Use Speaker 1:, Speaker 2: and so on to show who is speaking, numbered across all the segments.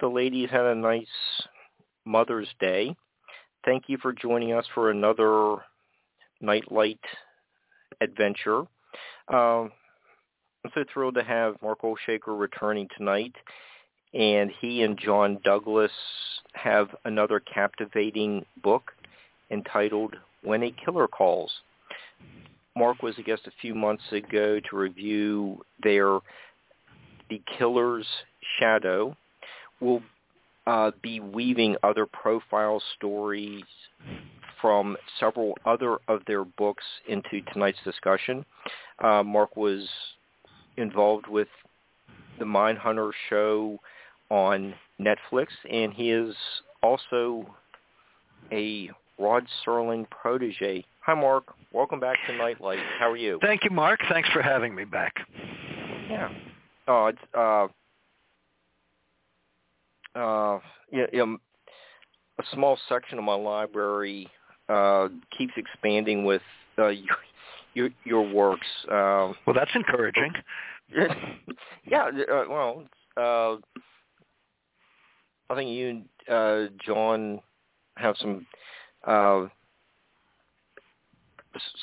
Speaker 1: The ladies had a nice Mother's Day. Thank you for joining us for another Nightlight adventure. Um, I'm so thrilled to have Mark Olshaker returning tonight, and he and John Douglas have another captivating book entitled When a Killer Calls. Mark was a guest a few months ago to review their The Killer's Shadow, will uh, be weaving other profile stories from several other of their books into tonight's discussion. Uh, Mark was involved with the Mindhunter show on Netflix, and he is also a Rod Serling protege. Hi, Mark. Welcome back to Nightlight. How are you?
Speaker 2: Thank you, Mark. Thanks for having me back.
Speaker 1: Yeah. Oh, it's uh, uh, you know, a small section of my library uh, keeps expanding with uh, your, your your works. Uh,
Speaker 2: well, that's encouraging.
Speaker 1: yeah. Uh, well, uh, I think you and uh, John have some uh,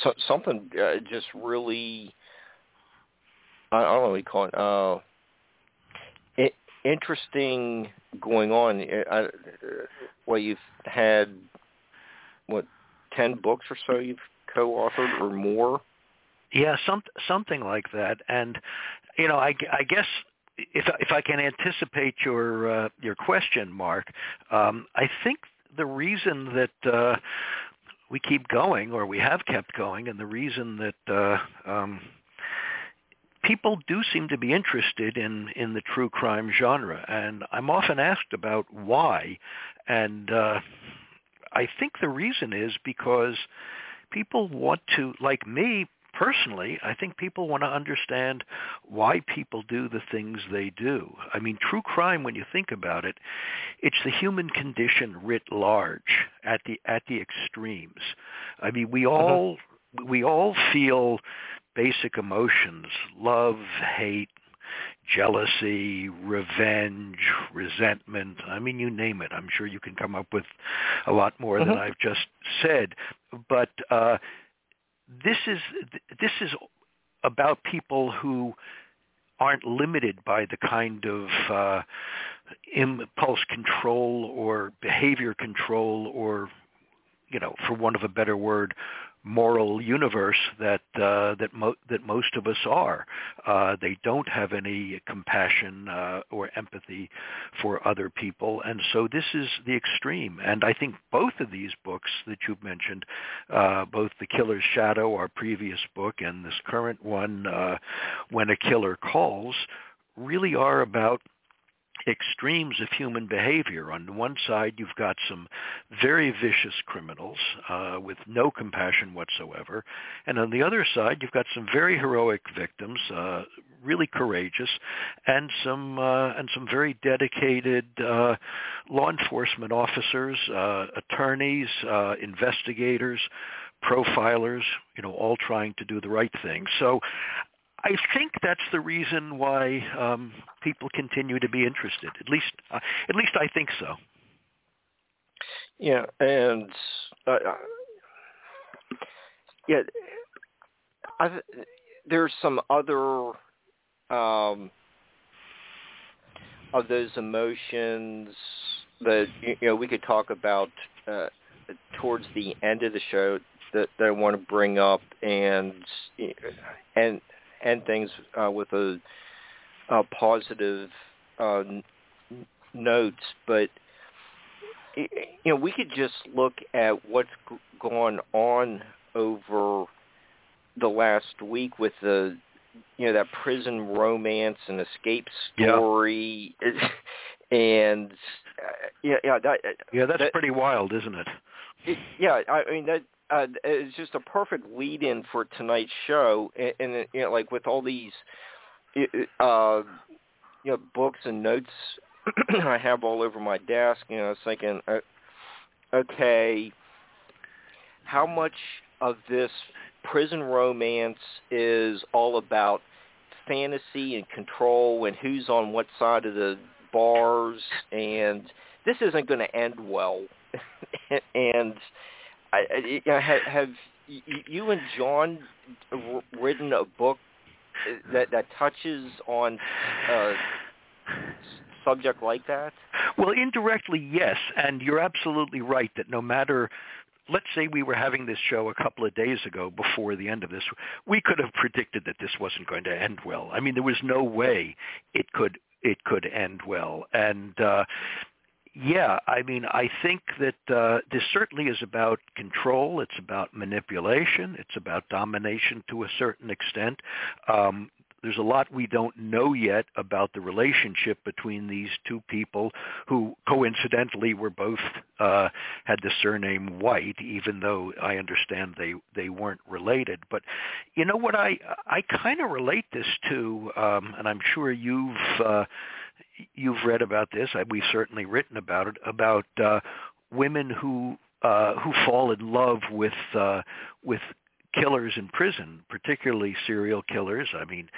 Speaker 1: so, something uh, just really. I, I don't know what you call it. Uh, interesting going on. I, well, you've had what ten books or so you've co-authored or more.
Speaker 2: Yeah, some something like that. And you know, I, I guess if if I can anticipate your uh, your question, Mark, um, I think the reason that uh, we keep going, or we have kept going, and the reason that uh, um, people do seem to be interested in in the true crime genre, and I'm often asked about why, and uh, I think the reason is because people want to, like me personally, I think people want to understand why people do the things they do. I mean, true crime, when you think about it, it's the human condition writ large at the at the extremes. I mean, we uh-huh. all uh-huh. we all feel basic emotions, love, hate, jealousy, revenge, resentment. I mean, you name it. I'm sure you can come up with a lot more than I've just said. But uh, this is this is about people who aren't limited by the kind of uh, impulse control or behavior control or, you know, for want of a better word, moral universe that uh, that mo- that most of us are. Uh, they don't have any compassion uh, or empathy for other people, and so this is the extreme. And I think both of these books that you've mentioned, uh, both The Killer's Shadow, our previous book, and this current one, uh, When a Killer Calls, really are about extremes of human behavior. On one side, you've got some very vicious criminals uh, with no compassion whatsoever, and on the other side, you've got some very heroic victims, uh, really courageous, and some uh, and some very dedicated uh, law enforcement officers, uh, attorneys, uh, investigators profilers, you know, all trying to do the right thing. So I think that's the reason why um, people continue to be interested. At least, uh, at least I think so.
Speaker 1: Yeah, and uh, uh yeah, I've, there's some other um, of those emotions that you know we could talk about uh, towards the end of the show that, that I want to bring up, and and end things uh, with a, a positive uh, n- notes, but you know we could just look at what's g- gone on over the last week with the you know that prison romance and escape story yeah. and uh, yeah yeah that
Speaker 2: yeah that's
Speaker 1: that,
Speaker 2: pretty wild isn't it?
Speaker 1: it yeah i mean that uh, it's just a perfect lead in for tonight's show and, and you know like with all these uh you know books and notes I have all over my desk you know I was thinking uh, okay how much of this prison romance is all about fantasy and control and who's on what side of the bars and this isn't going to end well. And I, I, have, have you and John written a book that that touches on a subject like that?
Speaker 2: Well, indirectly, yes, and you're absolutely right that no matter let's say we were having this show a couple of days ago before the end of this, we could have predicted that this wasn't going to end well. I mean, there was no way it could it could end well. And uh yeah, I mean, I think that uh, this certainly is about control. It's about manipulation. It's about domination to a certain extent. Um, there's a lot we don't know yet about the relationship between these two people who coincidentally were both uh, had the surname White, even though I understand they they weren't related. But you know what I I kind of relate this to, um, and I'm sure you've. Uh, you've read about this. We've certainly written about it about uh, women who uh, who fall in love with uh, with killers in prison, particularly serial killers. I mean,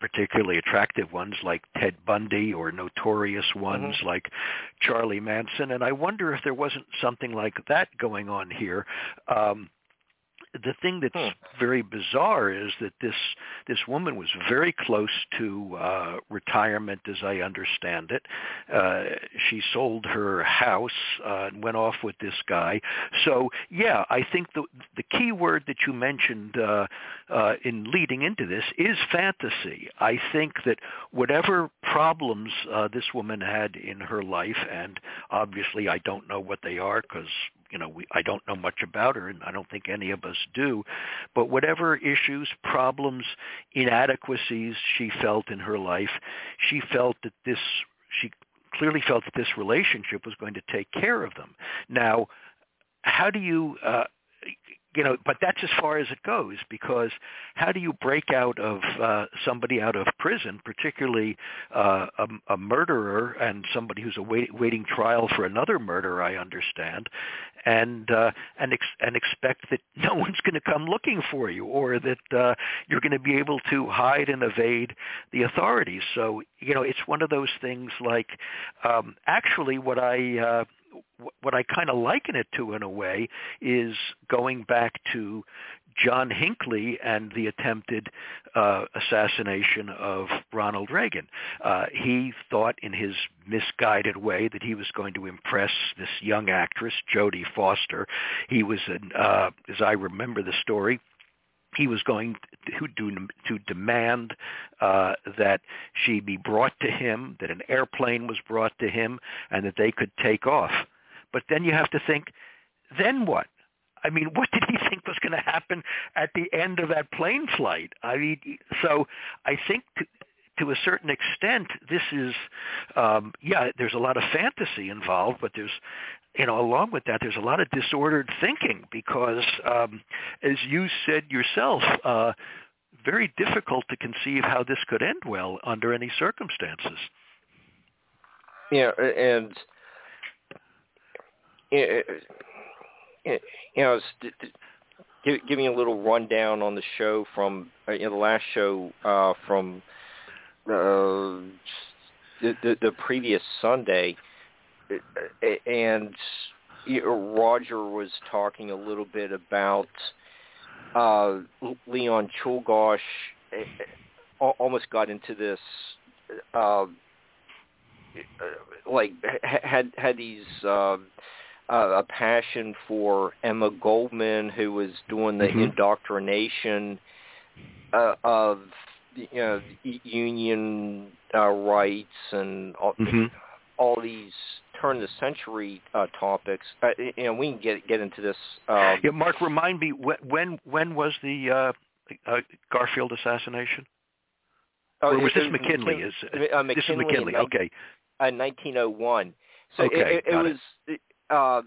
Speaker 2: particularly attractive ones like Ted Bundy or notorious ones mm-hmm. like Charlie Manson. And I wonder if there wasn't something like that going on here. Um, the thing that's hmm. very bizarre is that this this woman was very close to uh, retirement, as I understand it. Uh, she sold her house uh, and went off with this guy. So yeah, I think the the key word that you mentioned uh, uh, in leading into this is fantasy. I think that whatever problems uh, this woman had in her life, and obviously I don't know what they are because you know, we, I don't know much about her, and I don't think any of us do. But whatever issues, problems, inadequacies she felt in her life, she felt that this, she clearly felt that this relationship was going to take care of them. Now, how do you uh, you know, but that's as far as it goes because how do you break out of uh, somebody out of prison, particularly uh, a, a murderer and somebody who's await, waiting trial for another murder? I understand, and uh, and ex- and expect that no one's going to come looking for you, or that uh, you're going to be able to hide and evade the authorities. So you know, it's one of those things like, um, actually, what I uh, what I kind of liken it to in a way is going back to John Hinckley and the attempted uh, assassination of Ronald Reagan. Uh, he thought in his misguided way that he was going to impress this young actress, Jodie Foster. He was, an, uh, as I remember the story, he was going to, to, to demand uh, that she be brought to him, that an airplane was brought to him, and that they could take off. But then you have to think, then what? I mean, what did he think was going to happen at the end of that plane flight? I mean, so I think to, to a certain extent, this is, um, yeah, there's a lot of fantasy involved, but there's, you know, along with that, there's a lot of disordered thinking because, um, as you said yourself, uh, very difficult to conceive how this could end well under any circumstances.
Speaker 1: Yeah, and you know, me a little rundown on the show from uh, you know, the last show uh, from uh, the, the, the previous Sunday, and Roger was talking a little bit about uh, Leon Czolgosz. Uh, almost got into this. Uh, like had had these uh, uh, a passion for Emma Goldman, who was doing the mm-hmm. indoctrination uh, of you know union uh, rights and all, mm-hmm. All these turn of the century uh, topics. Uh, you know, we can get get into this. Um,
Speaker 2: yeah, Mark, remind me when when was the uh, uh, Garfield assassination? Oh, or was this McKinley?
Speaker 1: McKin-
Speaker 2: is
Speaker 1: uh, McKinley
Speaker 2: this is McKinley? okay.
Speaker 1: Uh, 1901. So
Speaker 2: okay,
Speaker 1: it, it,
Speaker 2: it
Speaker 1: was uh,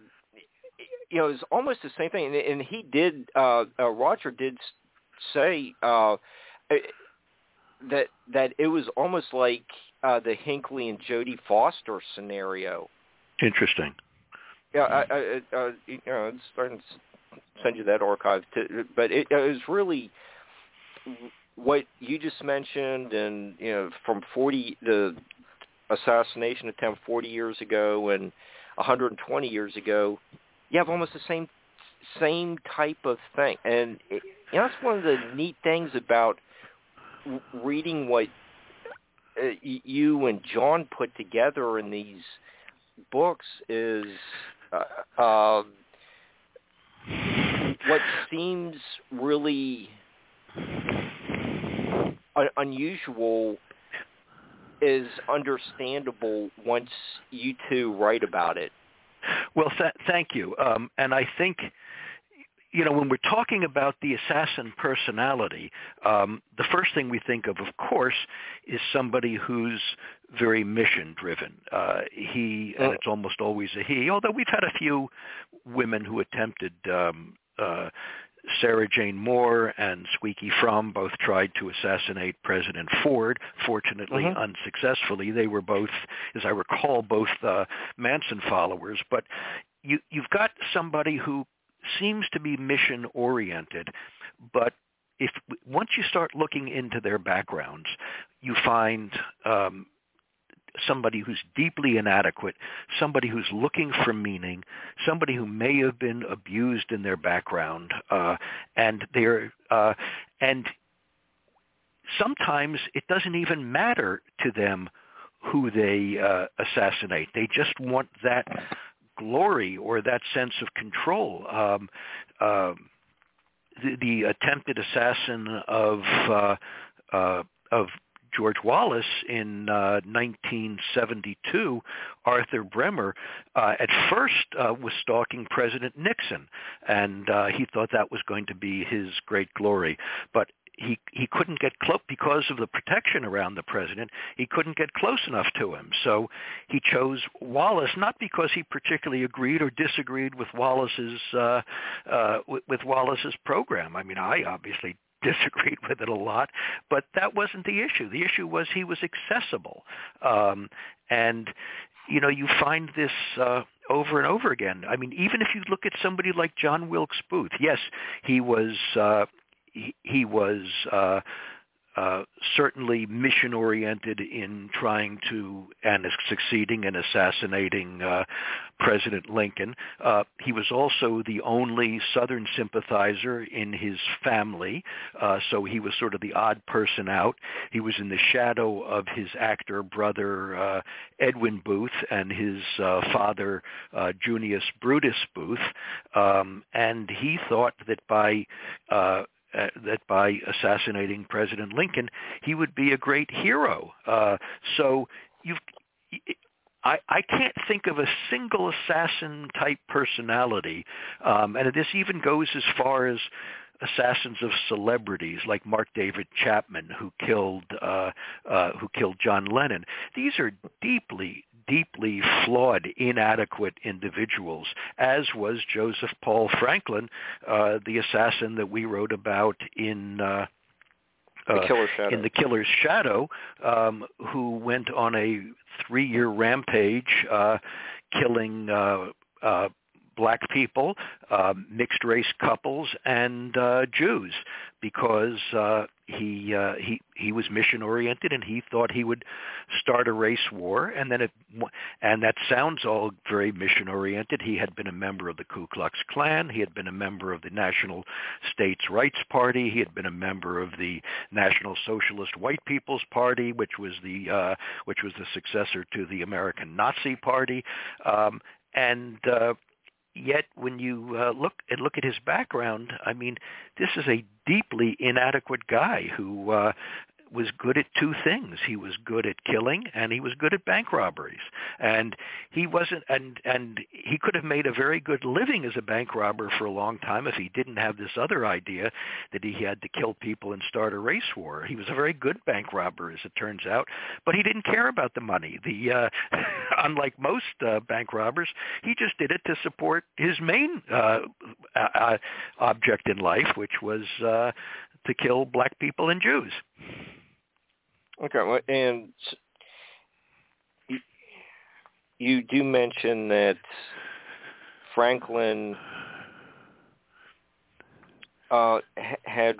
Speaker 1: you know, it was almost the same thing. And, and he did, uh, uh, Roger did say uh, that that it was almost like uh, the Hinckley and Jodie Foster scenario.
Speaker 2: Interesting.
Speaker 1: Yeah, I, I, uh, you know, I'm starting to send you that archive, to, but it, it was really what you just mentioned, and you know, from 40 the assassination attempt 40 years ago, and 120 years ago, you have almost the same same type of thing, and it, you know, that's one of the neat things about reading what uh, you and John put together in these books is uh, uh, what seems really un- unusual is understandable once you two write about it.
Speaker 2: Well, th- thank you. Um, and I think, you know, when we're talking about the assassin personality, um, the first thing we think of, of course, is somebody who's very mission driven. Uh, he, and it's almost always a he, although we've had a few women who attempted um, uh, Sarah Jane Moore and Squeaky Fromme both tried to assassinate President Ford, fortunately mm-hmm. unsuccessfully. They were both, as I recall, both uh, Manson followers. But you, you've got somebody who seems to be mission oriented, but if once you start looking into their backgrounds, you find um, somebody who's deeply inadequate, somebody who's looking for meaning, somebody who may have been abused in their background, uh, and they're uh, and sometimes it doesn't even matter to them who they uh, assassinate. They just want that glory or that sense of control. Um, uh, the, the, attempted assassin of uh, uh, of George Wallace in uh, 1972, Arthur Bremer, uh, at first uh, was stalking President Nixon, and uh, he thought that was going to be his great glory. But he he couldn't get close because of the protection around the president. He couldn't get close enough to him, so he chose Wallace not because he particularly agreed or disagreed with Wallace's uh, uh, with, with Wallace's program. I mean, I obviously disagreed with it a lot, but that wasn't the issue. The issue was he was accessible, um, and you know you find this uh, over and over again. I mean, even if you look at somebody like John Wilkes Booth, yes, he was uh, he, he was. Uh, uh, certainly mission oriented in trying to and succeeding in assassinating uh, President Lincoln. Uh, he was also the only Southern sympathizer in his family, uh, so he was sort of the odd person out. He was in the shadow of his actor brother uh, Edwin Booth and his uh, father uh, Junius Brutus Booth, um, and he thought that by uh, uh, that by assassinating President Lincoln, he would be a great hero. Uh, so you've I, I can't think of a single assassin type personality, um, and this even goes as far as assassins of celebrities like Mark David Chapman, who killed uh, uh, who killed John Lennon. These are deeply, deeply flawed, inadequate individuals, as was Joseph Paul Franklin, uh, the assassin that we wrote about in. Uh,
Speaker 1: uh, the
Speaker 2: in the killer's shadow, um, who went on a three-year rampage, uh, killing uh, uh, black people, uh, mixed race couples, and uh, Jews, because uh, he uh, he he was mission oriented and he thought he would start a race war, and then it and that sounds all very mission oriented. He had been a member of the Ku Klux Klan, he had been a member of the National States Rights Party, he had been a member of the National Socialist White People's Party, which was the uh, which was the successor to the American Nazi Party. Um, and uh, yet when you uh, look and look at his background, I mean, this is a deeply inadequate guy who uh, was good at two things. He was good at killing and he was good at bank robberies. And he wasn't and and he could have made a very good living as a bank robber for a long time if he didn't have this other idea that he had to kill people and start a race war. He was a very good bank robber as it turns out, but he didn't care about the money. The uh unlike most uh, bank robbers, he just did it to support his main uh, uh object in life, which was uh to kill black people and Jews.
Speaker 1: Okay, well, and you do mention that Franklin uh, had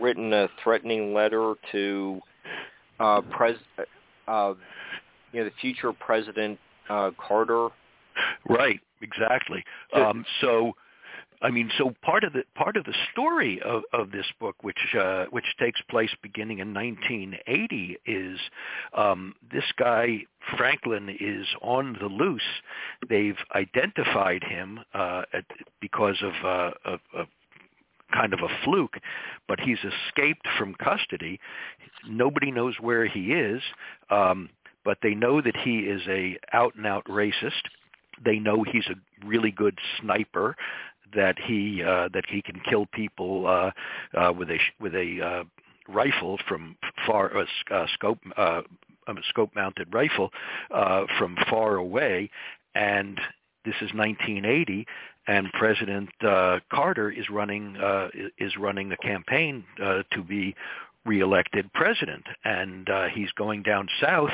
Speaker 1: written a threatening letter to uh, pres- uh, you know, the future President uh, Carter.
Speaker 2: Right, exactly. Um, so I mean, so part of the part of the story of, of this book, which uh, which takes place beginning in 1980, is um, this guy Franklin is on the loose. They've identified him uh, at, because of, uh, of, of kind of a fluke, but he's escaped from custody. Nobody knows where he is, um, but they know that he is a out and out racist. They know he's a really good sniper that he uh, that he can kill people uh, uh, with a with a uh, rifle from far uh, uh, scope uh, a scope mounted rifle uh, from far away, and this is 1980, and President uh, Carter is running uh, is running a campaign uh, to be reelected president. And uh, he's going down south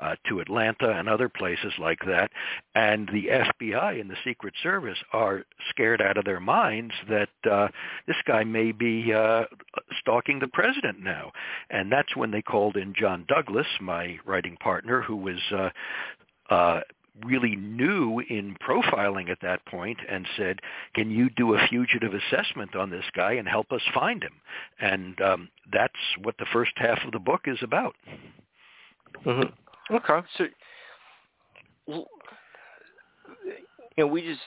Speaker 2: uh, to Atlanta and other places like that. And the FBI and the Secret Service are scared out of their minds that uh, this guy may be uh, stalking the president now. And that's when they called in John Douglas, my writing partner, who was uh, uh, really new in profiling at that point and said, can you do a fugitive assessment on this guy and help us find him? And um, that's what the first half of the book is about.
Speaker 1: Mm-hmm. Okay. So, you know, we just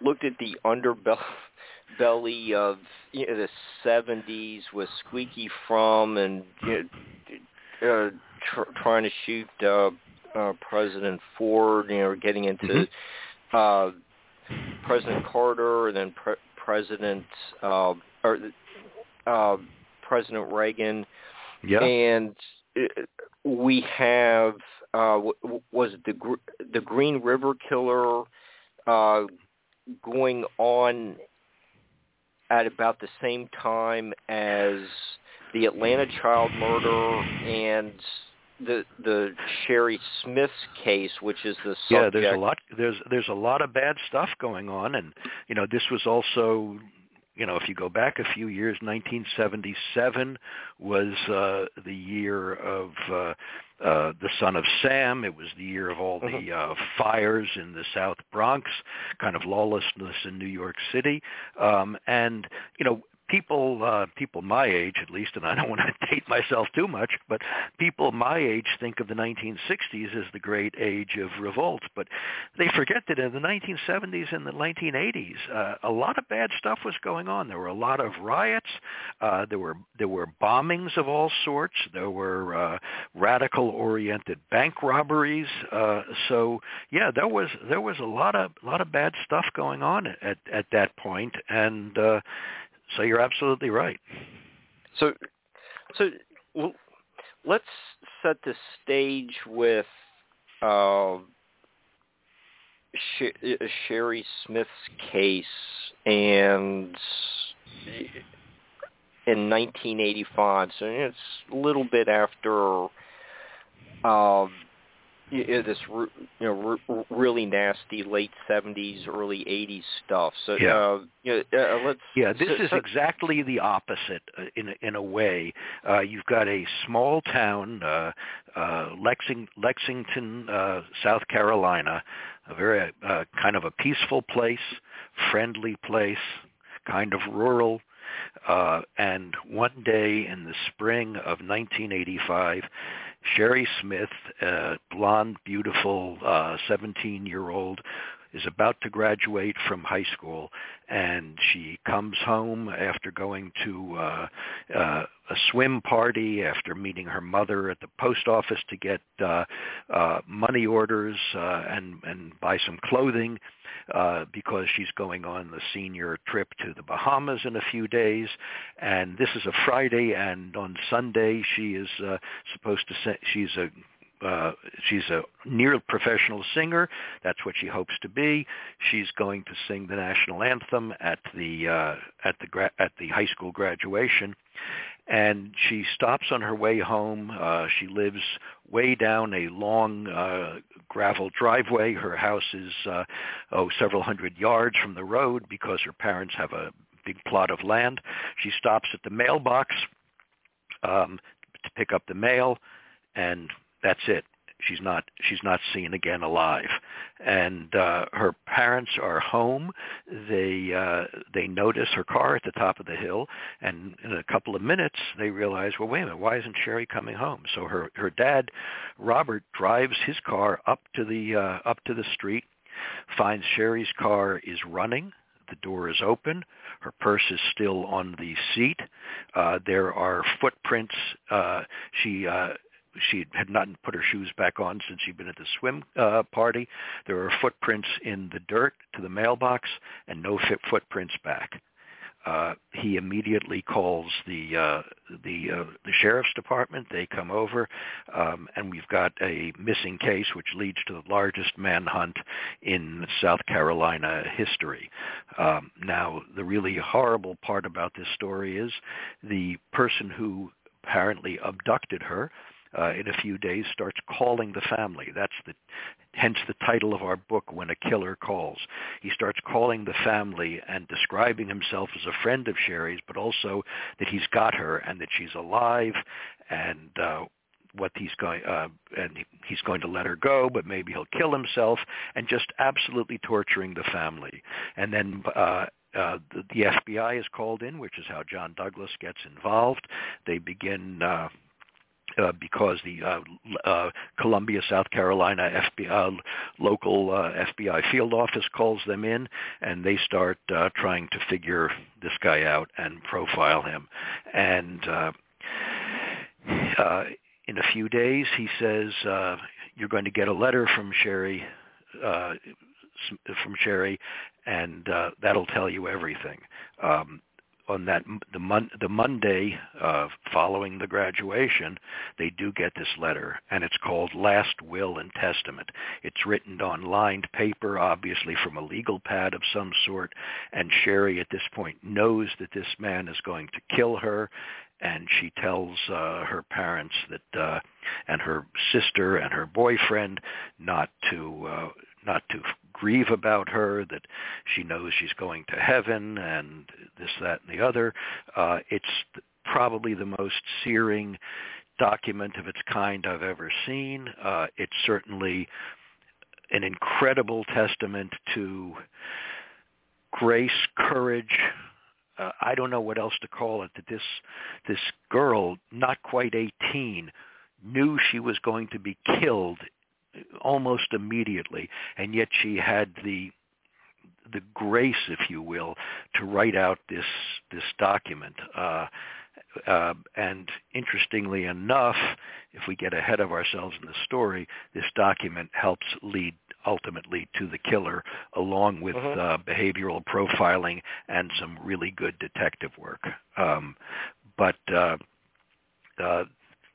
Speaker 1: looked at the underbelly of you know, the 70s with Squeaky Fromme and you know, uh, tr- trying to shoot uh, uh, President Ford, you know, getting into mm-hmm. uh, President Carter, and then pre- President uh, or uh, President Reagan,
Speaker 2: yeah.
Speaker 1: and we have uh, was it the the Green River Killer uh, going on at about the same time as the Atlanta child murder and the the Shari Smith's case, which is the subject.
Speaker 2: Yeah, there's a lot. There's there's a lot of bad stuff going on, and you know this was also you know, if you go back a few years, 1977 was uh, the year of uh, uh, the Son of Sam. It was the year of all
Speaker 1: Mhm.
Speaker 2: the uh, fires in the South Bronx, kind of lawlessness in New York City, um, and you know, people uh, people my age at least, and I don't want to date myself too much, but people my age think of the 1960s as the great age of revolt, but they forget that in the 1970s and the 1980s, uh, a lot of bad stuff was going on. There were a lot of riots. Uh, there were there were bombings of all sorts. There were uh, radical-oriented bank robberies. Uh, so yeah, there was there was a lot of lot of bad stuff going on at at that point, and uh, so you're absolutely right.
Speaker 1: So, so well, let's set the stage with uh, Sh- Shari Smith's case, and in 1985. So it's a little bit after. Um, y- y- this you know r- really nasty late 70s early 80s stuff so
Speaker 2: Yeah.
Speaker 1: uh, you know, uh, let's
Speaker 2: Yeah, this
Speaker 1: so-
Speaker 2: is exactly the opposite uh, in a, in a way. Uh, you've got a small town, uh, uh, Lexing, Lexington, uh, South Carolina, a very uh, kind of a peaceful place, friendly place, kind of rural. Uh, and one day in the spring of 1985, Shari Smith, a blonde, beautiful uh, 17-year-old, is about to graduate from high school and she comes home after going to uh, uh, a swim party after meeting her mother at the post office to get uh, uh, money orders uh, and and buy some clothing uh, because she's going on the senior trip to the Bahamas in a few days. And this is a Friday and on Sunday she is uh, supposed to say she's a uh, she's a near professional singer. That's what she hopes to be. She's going to sing the national anthem at the uh, at the gra- at the high school graduation, and she stops on her way home. Uh, she lives way down a long uh, gravel driveway. Her house is uh, oh several hundred yards from the road because her parents have a big plot of land. She stops at the mailbox um, to pick up the mail, and that's it. She's not she's not seen again alive, and uh, her parents are home. They uh, they notice her car at the top of the hill, and in a couple of minutes they realize, well, wait a minute, why isn't Shari coming home? So her her dad, Robert, drives his car up to the uh, up to the street, finds Shari's car is running. The door is open. Her purse is still on the seat. Uh, there are footprints. Uh, she uh, she had not put her shoes back on since she'd been at the swim uh, party. There are footprints in the dirt to the mailbox and no fit footprints back. Uh, he immediately calls the uh, the uh, the sheriff's department. They come over, um, and we've got a missing case, which leads to the largest manhunt in South Carolina history. Um, now, the really horrible part about this story is the person who apparently abducted her uh, in a few days starts calling the family. That's the hence the title of our book, When a Killer Calls. He starts calling the family and describing himself as a friend of Shari's, but also that he's got her and that she's alive and uh, what he's going uh, and he's going to let her go, but maybe he'll kill himself, and just absolutely torturing the family. And then uh, uh, the, the FBI is called in, which is how John Douglas gets involved. They begin. Uh, uh, because the uh, uh, Columbia, South Carolina FBI local uh, FBI field office calls them in, and they start uh, trying to figure this guy out and profile him. And uh, uh, in a few days, he says, uh, "You're going to get a letter from Shari." Uh, from Shari, and uh, that'll tell you everything. Um, on that the mon- the Monday uh, following the graduation, they do get this letter, and it's called Last Will and Testament. It's written on lined paper, obviously from a legal pad of some sort, and Shari at this point knows that this man is going to kill her, and she tells uh, her parents that uh, and her sister and her boyfriend not to uh, not to grieve about her, that she knows she's going to heaven, and this, that, and the other. Uh, it's probably the most searing document of its kind I've ever seen. Uh, it's certainly an incredible testament to grace, courage. Uh, I don't know what else to call it. That this this girl, not quite 18, knew she was going to be killed almost immediately, and yet she had the the grace, if you will, to write out this this document. Uh, uh, and interestingly enough, if we get ahead of ourselves in the story, this document helps lead ultimately to the killer, along with mm-hmm. uh, behavioral profiling and some really good detective work. Um, but uh, uh,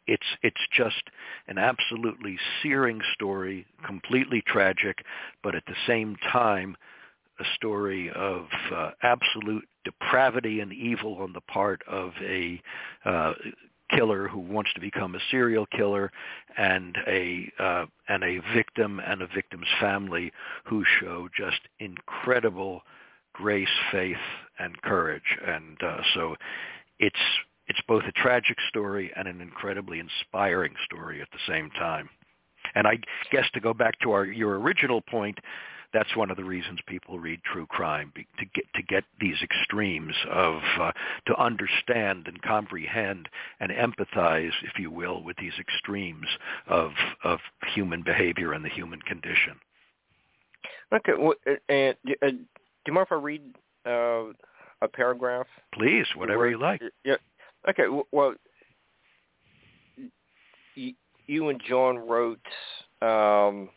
Speaker 2: it's it's just an absolutely searing story, completely tragic, but at the same time, a story of uh, absolute depravity and evil on the part of a uh, killer who wants to become a serial killer and a uh, and a victim and a victim's family who show just incredible grace, faith, and courage. And uh, so it's it's both a tragic story and an incredibly inspiring story at the same time. And I guess to go back to our your original point, that's one of the reasons people read true crime to get to get these extremes of uh, to understand and comprehend and empathize, if you will, with these extremes of of human behavior and the human condition.
Speaker 1: Okay, well, and uh, do you mind if I read uh, a paragraph?
Speaker 2: Please, whatever
Speaker 1: Where,
Speaker 2: you like.
Speaker 1: Yeah. Okay. Well, you and John wrote um,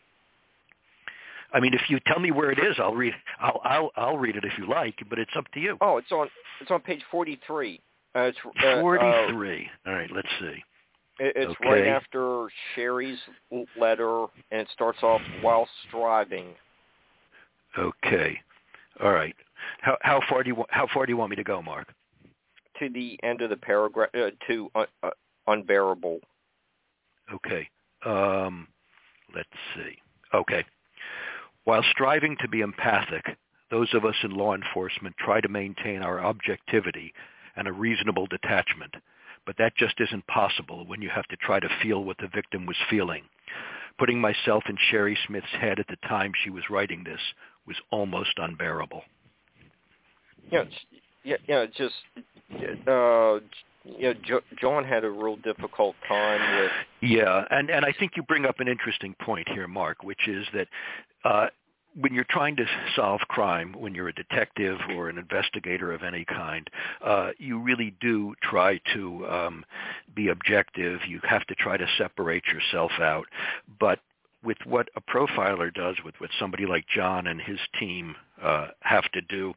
Speaker 2: I mean, if you tell me where it is, I'll read. I'll I'll I'll read it if you like, but it's up to you.
Speaker 1: Oh, it's on it's on page forty three. Uh, it's uh,
Speaker 2: forty three. Uh, All right, let's see.
Speaker 1: It, it's
Speaker 2: okay.
Speaker 1: right after Shari's letter, and it starts off while striving.
Speaker 2: Okay. All right. How how far do you how far do you want me to go, Mark?
Speaker 1: To the end of the paragraph. Uh, to uh, uh, unbearable.
Speaker 2: Okay. Um, let's see. Okay. While striving to be empathic, those of us in law enforcement try to maintain our objectivity and a reasonable detachment, but that just isn't possible when you have to try to feel what the victim was feeling. Putting myself in Shari Smith's head at the time she was writing this was almost unbearable.
Speaker 1: Yeah, yeah, yeah. Just uh, yeah, jo- John had a real difficult time with.
Speaker 2: Yeah, and and I think you bring up an interesting point here, Mark, which is that uh, when you're trying to solve crime, when you're a detective or an investigator of any kind, uh, you really do try to um, be objective. You have to try to separate yourself out. But with what a profiler does, with what somebody like John and his team uh, have to do,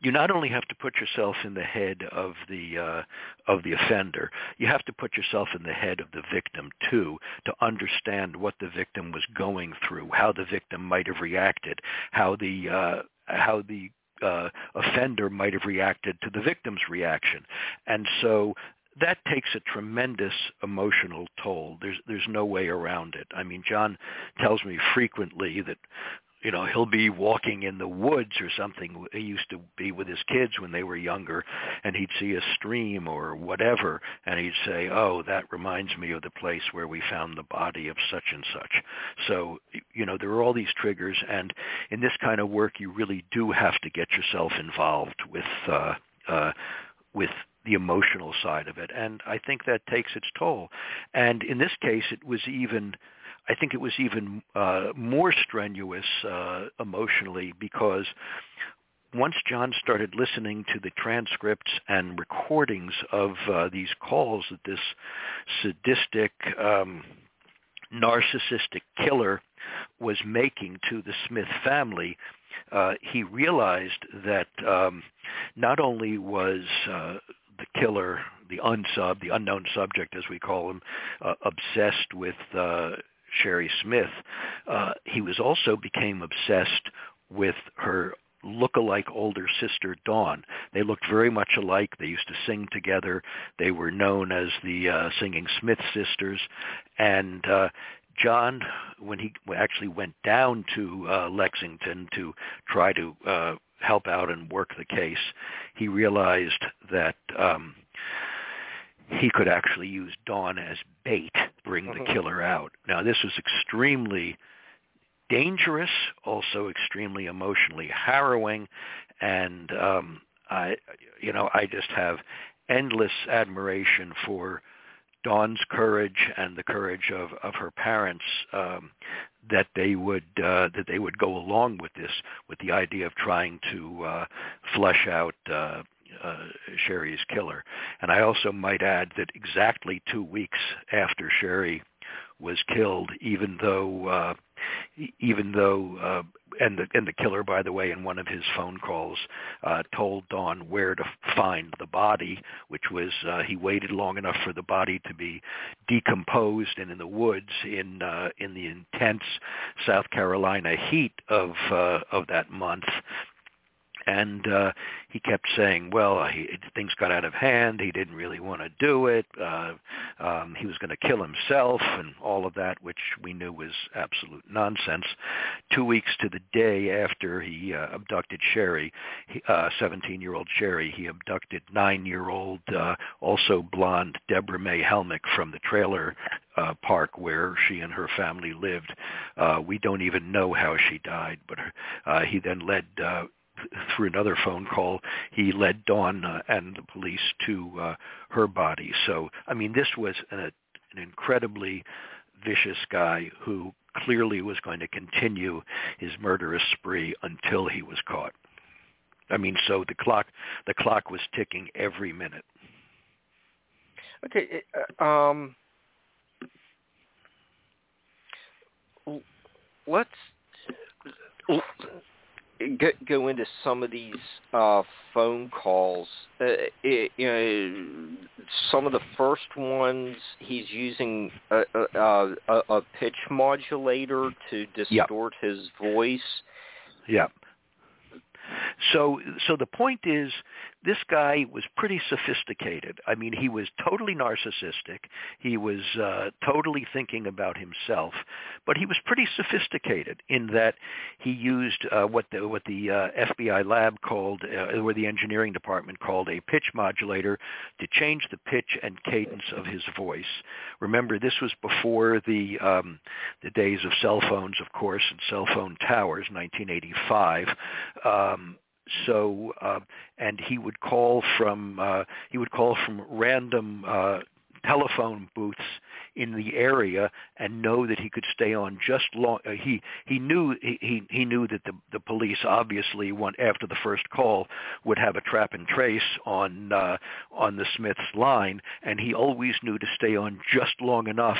Speaker 2: you not only have to put yourself in the head of the uh, of the offender, you have to put yourself in the head of the victim too to understand what the victim was going through, how the victim might have reacted, how the uh, how the uh, offender might have reacted to the victim's reaction, and so that takes a tremendous emotional toll. There's there's no way around it. I mean, John tells me frequently that you know he'll be walking in the woods or something. He used to be with his kids when they were younger and he'd see a stream or whatever and he'd say oh that reminds me of the place where we found the body of such and such. So you know there are all these triggers and in this kind of work you really do have to get yourself involved with uh uh with the emotional side of it and i think that takes its toll. And in this case it was even I think it was even uh, more strenuous uh, emotionally because once John started listening to the transcripts and recordings of uh, these calls that this sadistic, um, narcissistic killer was making to the Smith family, uh, he realized that um, not only was uh, the killer, the unsub, the unknown subject as we call him, uh, obsessed with uh, Shari Smith, uh, he was also became obsessed with her look-alike older sister Dawn. They looked very much alike. They used to sing together. They were known as the uh, Singing Smith sisters, and uh, John, when he actually went down to uh, Lexington to try to uh, help out and work the case, he realized that um, he could actually use Dawn as bait, bring the mm-hmm. killer out. Now, this was extremely dangerous, also extremely emotionally harrowing, and um, I, you know, I just have endless admiration for Dawn's courage and the courage of, of her parents um, that they would uh, that they would go along with this, with the idea of trying to uh, flush out uh, uh, Shari's killer. And I also might add that exactly two weeks after Shari was killed, even though uh, even though uh, and the and the killer, by the way, in one of his phone calls, uh, told Dawn where to find the body, which was uh, he waited long enough for the body to be decomposed and in the woods in uh, in the intense South Carolina heat of uh, of that month and uh, he kept saying, "Well, he, things got out of hand. He didn't really want to do it. Uh, um, he was going to kill himself, and all of that, which we knew was absolute nonsense." Two weeks to the day after he uh, abducted Shari, uh, 17-year-old Shari, he abducted nine-year-old, uh, also blonde Debra May Helmick from the trailer uh, park where she and her family lived. Uh, we don't even know how she died, but uh, he then led uh, through another phone call, he led Dawn uh, and the police to uh, her body. So, I mean, this was an, an incredibly vicious guy who clearly was going to continue his murderous spree until he was caught. I mean, so the clock the clock was ticking every minute.
Speaker 1: Okay, uh, um, let's go, go into some of these uh, phone calls. Uh, it, you know, some of the first ones, he's using a, a, a, a pitch modulator to distort yep. his voice.
Speaker 2: Yeah. So, so the point is, this guy was pretty sophisticated. I mean, he was totally narcissistic. He was uh, totally thinking about himself, but he was pretty sophisticated in that he used uh, what the what the uh, FBI lab called, uh, or the engineering department called, a pitch modulator to change the pitch and cadence of his voice. Remember, this was before the um, the days of cell phones, of course, and cell phone towers, 1985. Um, so uh, and he would call from uh, he would call from random uh, telephone booths in the area and know that he could stay on just long uh, he he knew he he knew that the the police obviously went after the first call would have a trap and trace on uh on the Smiths line and he always knew to stay on just long enough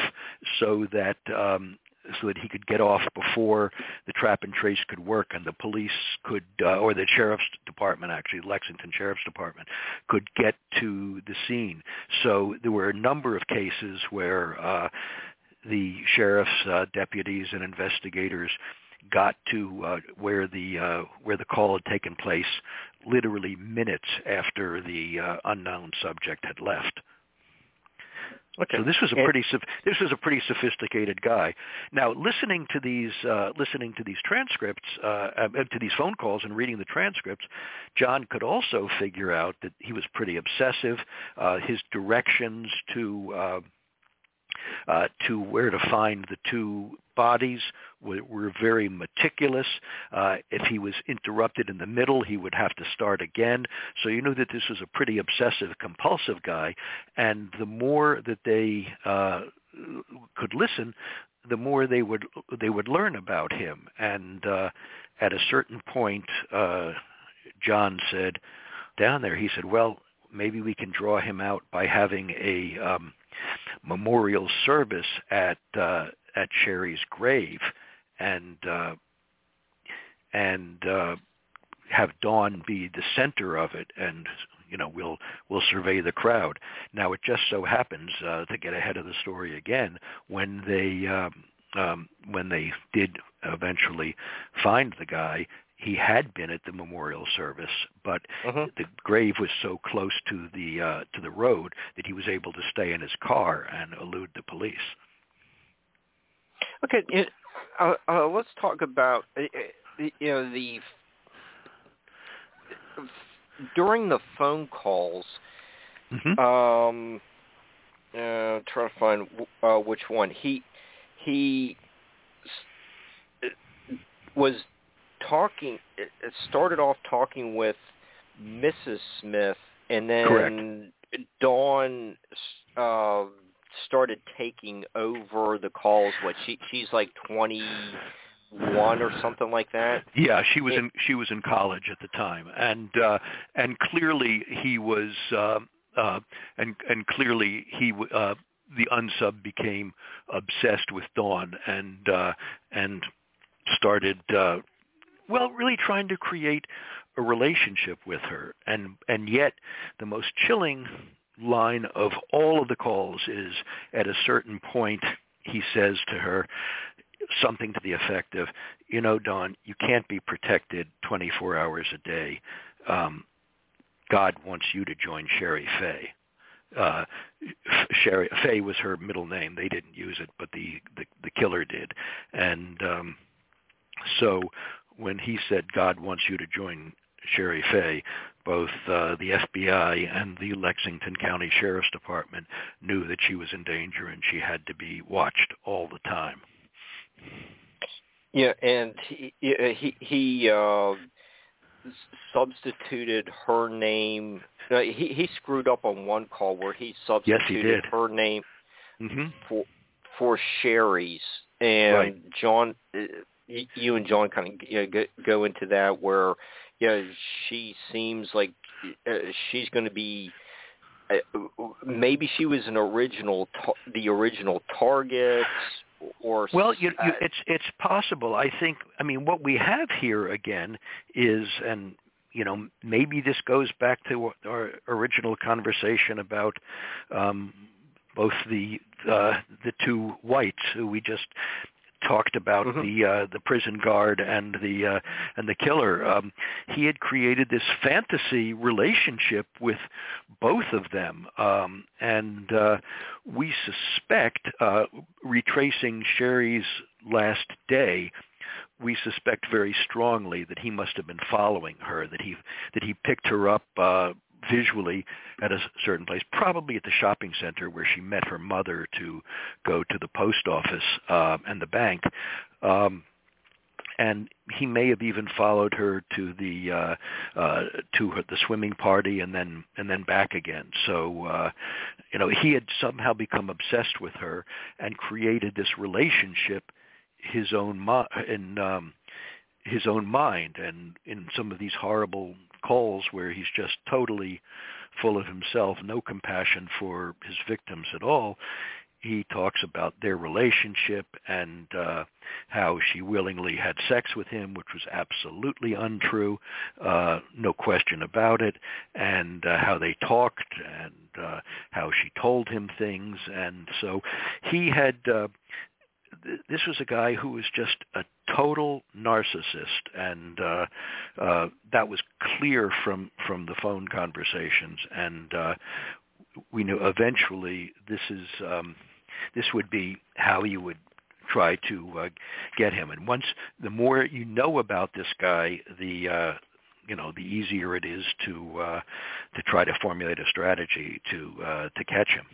Speaker 2: so that um so that he could get off before the trap and trace could work and the police could, uh, or the sheriff's department actually, Lexington Sheriff's Department, could get to the scene. So there were a number of cases where uh, the sheriff's uh, deputies and investigators got to uh, where the uh, where the call had taken place literally minutes after the uh, unknown subject had left. Okay. So this was a pretty this was a pretty sophisticated guy. Now, listening to these uh, listening to these transcripts, uh, uh, to these phone calls, and reading the transcripts, John could also figure out that he was pretty obsessive. Uh, his directions to uh, to where to find the two bodies were, were very meticulous. Uh, if he was interrupted in the middle, he would have to start again. So you knew that this was a pretty obsessive, compulsive guy. And the more that they uh, could listen, the more they would they would learn about him. And uh, at a certain point, uh, John said, down there, he said, well, maybe we can draw him out by having a um, memorial service at uh, at Shari's grave, and uh, and uh, have Dawn be the center of it, and you know we'll we'll survey the crowd. Now it just so happens uh, to get ahead of the story again when they um, um, when they did eventually find the guy, he had been at the memorial service, but uh-huh. the grave was so close to the uh, to the road that he was able to stay in his car and elude the police.
Speaker 1: Okay, uh, uh, let's talk about uh, uh you know the during the phone calls.
Speaker 2: Mm-hmm.
Speaker 1: Um, uh, trying to find uh, which one he he was talking. It started off talking with Mrs. Smith, and then
Speaker 2: Correct.
Speaker 1: Dawn uh, started taking over the calls. What she she's like twenty one or something like that.
Speaker 2: Yeah, she was it, in she was in college at the time, and uh, and clearly he was, uh, uh, and and clearly he uh, the unsub became obsessed with Dawn and uh, and started uh, well really trying to create a relationship with her, and and yet the most chilling line of all of the calls is at a certain point he says to her something to the effect of, you know, Dawn, you can't be protected 24 hours a day. Um, God wants you to join Shari Faye. Uh, Shari Faye was her middle name. They didn't use it, but the the, the killer did. And um, so when he said God wants you to join Shari Faye, both uh, the FBI and the Lexington County Sheriff's Department knew that she was in danger and she had to be watched all the time.
Speaker 1: Yeah, and he he he uh, substituted her name. He he screwed up on one call where he substituted
Speaker 2: yes, he did.
Speaker 1: her name
Speaker 2: mm-hmm.
Speaker 1: for for Shari's, and
Speaker 2: right.
Speaker 1: John, uh, you and John kind of you know, go into that where you know she seems like uh, she's going to be uh, maybe she was an original the original target or
Speaker 2: well you, you, it's it's possible. I think i mean what we have here again is and you know maybe this goes back to our original conversation about um both the uh the two whites who we just talked about
Speaker 1: mm-hmm.
Speaker 2: the uh, the prison guard and the uh, and the killer. Um, he had created this fantasy relationship with both of them, um, and uh, we suspect, uh, retracing Shari's last day, we suspect very strongly that he must have been following her, that he that he picked her up uh, visually at a certain place, probably at the shopping center where she met her mother to go to the post office uh, and the bank. Um, and he may have even followed her to the uh, uh, to her, the swimming party and then and then back again. So uh, you know he had somehow become obsessed with her and created this relationship his own mo- in um, his own mind and in some of these horrible calls where he's just totally full of himself, no compassion for his victims at all. He talks about their relationship and uh, how she willingly had sex with him, which was absolutely untrue, uh, no question about it, and uh, how they talked and uh, how she told him things. And so he had uh, this was a guy who was just a total narcissist, and uh, uh, that was clear from from the phone conversations. And uh, we knew eventually this is um, this would be how you would try to uh, get him. And once the more you know about this guy, the uh, you know the easier it is to uh, to try to formulate a strategy to uh, to catch him.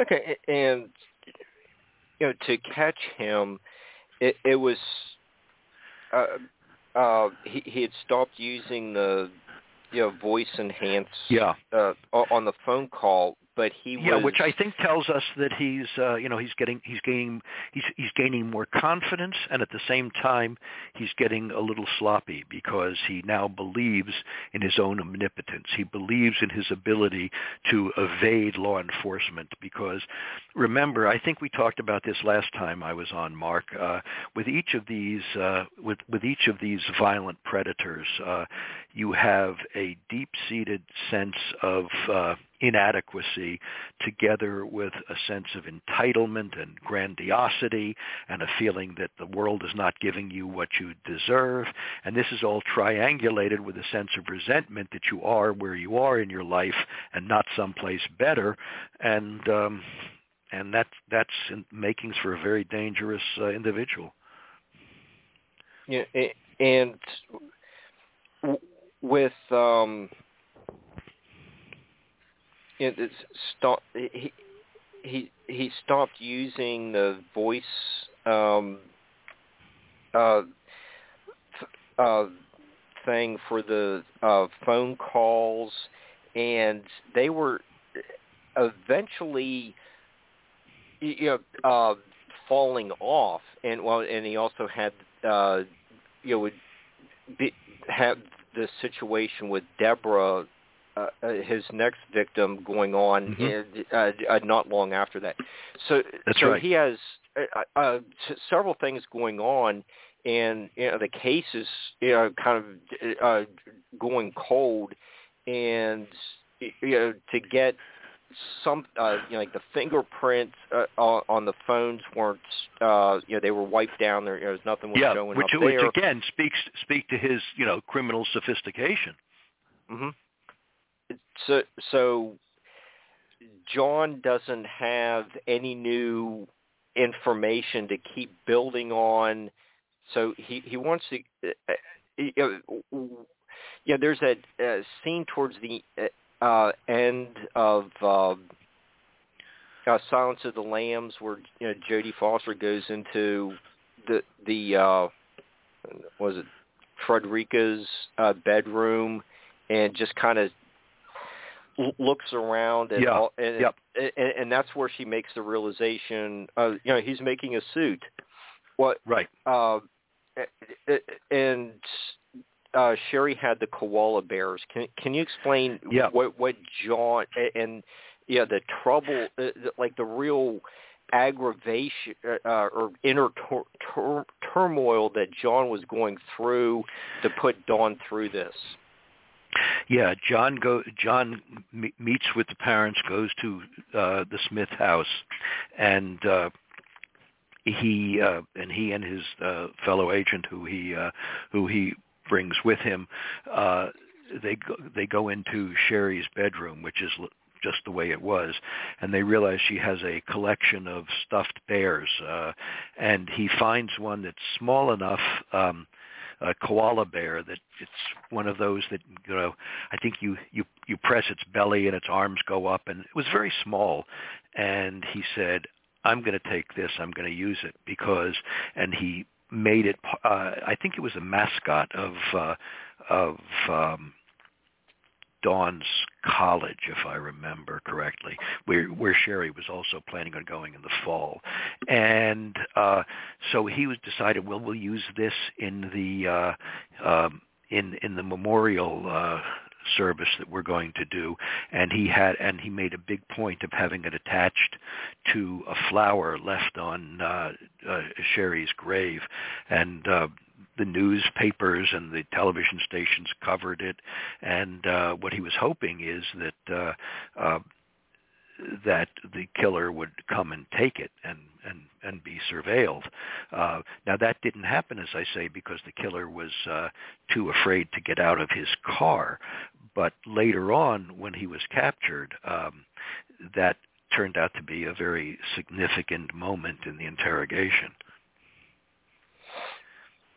Speaker 1: Okay, and you know, to catch him, it, it was uh, uh, he he had stopped using the you know voice enhance
Speaker 2: yeah.
Speaker 1: uh, on the phone call but he
Speaker 2: yeah,
Speaker 1: was...
Speaker 2: which I think tells us that he's uh, you know he's getting he's gaining he's he's gaining more confidence, and at the same time he's getting a little sloppy because he now believes in his own omnipotence. He believes in his ability to evade law enforcement. Because remember, I think we talked about this last time I was on, Mark. Uh, with each of these uh, with with each of these violent predators, uh, you have a deep-seated sense of uh, inadequacy together with a sense of entitlement and grandiosity and a feeling that the world is not giving you what you deserve. And this is all triangulated with a sense of resentment that you are where you are in your life and not someplace better. And um, and that's that's in makings for a very dangerous uh, individual.
Speaker 1: Yeah, and with um, it's stop, he he he stopped using the voice um, uh, uh, thing for the uh, phone calls, and they were eventually you know uh, falling off, and well, and he also had uh, you know would be, have the situation with Debra uh, uh, his next victim going on
Speaker 2: mm-hmm.
Speaker 1: uh, uh, not long after that. So
Speaker 2: That's
Speaker 1: so
Speaker 2: right.
Speaker 1: he has uh, uh, several things going on, and you know the case is you know kind of uh, going cold, and you know to get some uh, you know like the fingerprints uh, on the phones weren't uh, you know they were wiped down there. There was nothing was
Speaker 2: yeah,
Speaker 1: showing
Speaker 2: which,
Speaker 1: up
Speaker 2: which
Speaker 1: there.
Speaker 2: again speaks speak to his you know criminal sophistication.
Speaker 1: Mm-hmm. So so John doesn't have any new information to keep building on. So he he wants to. Uh, uh, yeah, there's a, a scene towards the uh, end of uh, uh, Silence of the Lambs where you know Jodie Foster goes into the the uh, was it Frederica's uh, bedroom and just kind of looks around and
Speaker 2: yeah.
Speaker 1: all, and,
Speaker 2: yep.
Speaker 1: and and that's where she makes the realization uh you know he's making a suit what
Speaker 2: right
Speaker 1: uh and uh Shari had the koala bears can can you explain
Speaker 2: yeah.
Speaker 1: what what John and yeah the trouble uh, like the real aggravation uh, or inner tur- tur- turmoil that John was going through to put Dawn through this
Speaker 2: yeah, John go John m- meets with the parents, goes to uh, the Smith house, and uh, he uh, and he and his uh, fellow agent, who he uh, who he brings with him, uh, they go, they go into Shari's bedroom, which is just the way it was, and they realize she has a collection of stuffed bears, uh, and he finds one that's small enough. Um, a koala bear that it's one of those that you know I think you you you press its belly and its arms go up and it was very small and he said I'm going to take this I'm going to use it because and he made it uh I think it was a mascot of uh of um Dawn's college, if I remember correctly, where where Shari was also planning on going in the fall, and uh, so he was decided. Well, we'll use this in the uh, um, in in the memorial uh, service that we're going to do, and he had and he made a big point of having it attached to a flower left on uh, uh, Shari's grave, and. Uh, the newspapers and the television stations covered it, and uh, what he was hoping is that uh, uh, that the killer would come and take it and and and be surveilled. Uh, now that didn't happen, as I say, because the killer was uh, too afraid to get out of his car. But later on, when he was captured, um, that turned out to be a very significant moment in the interrogation.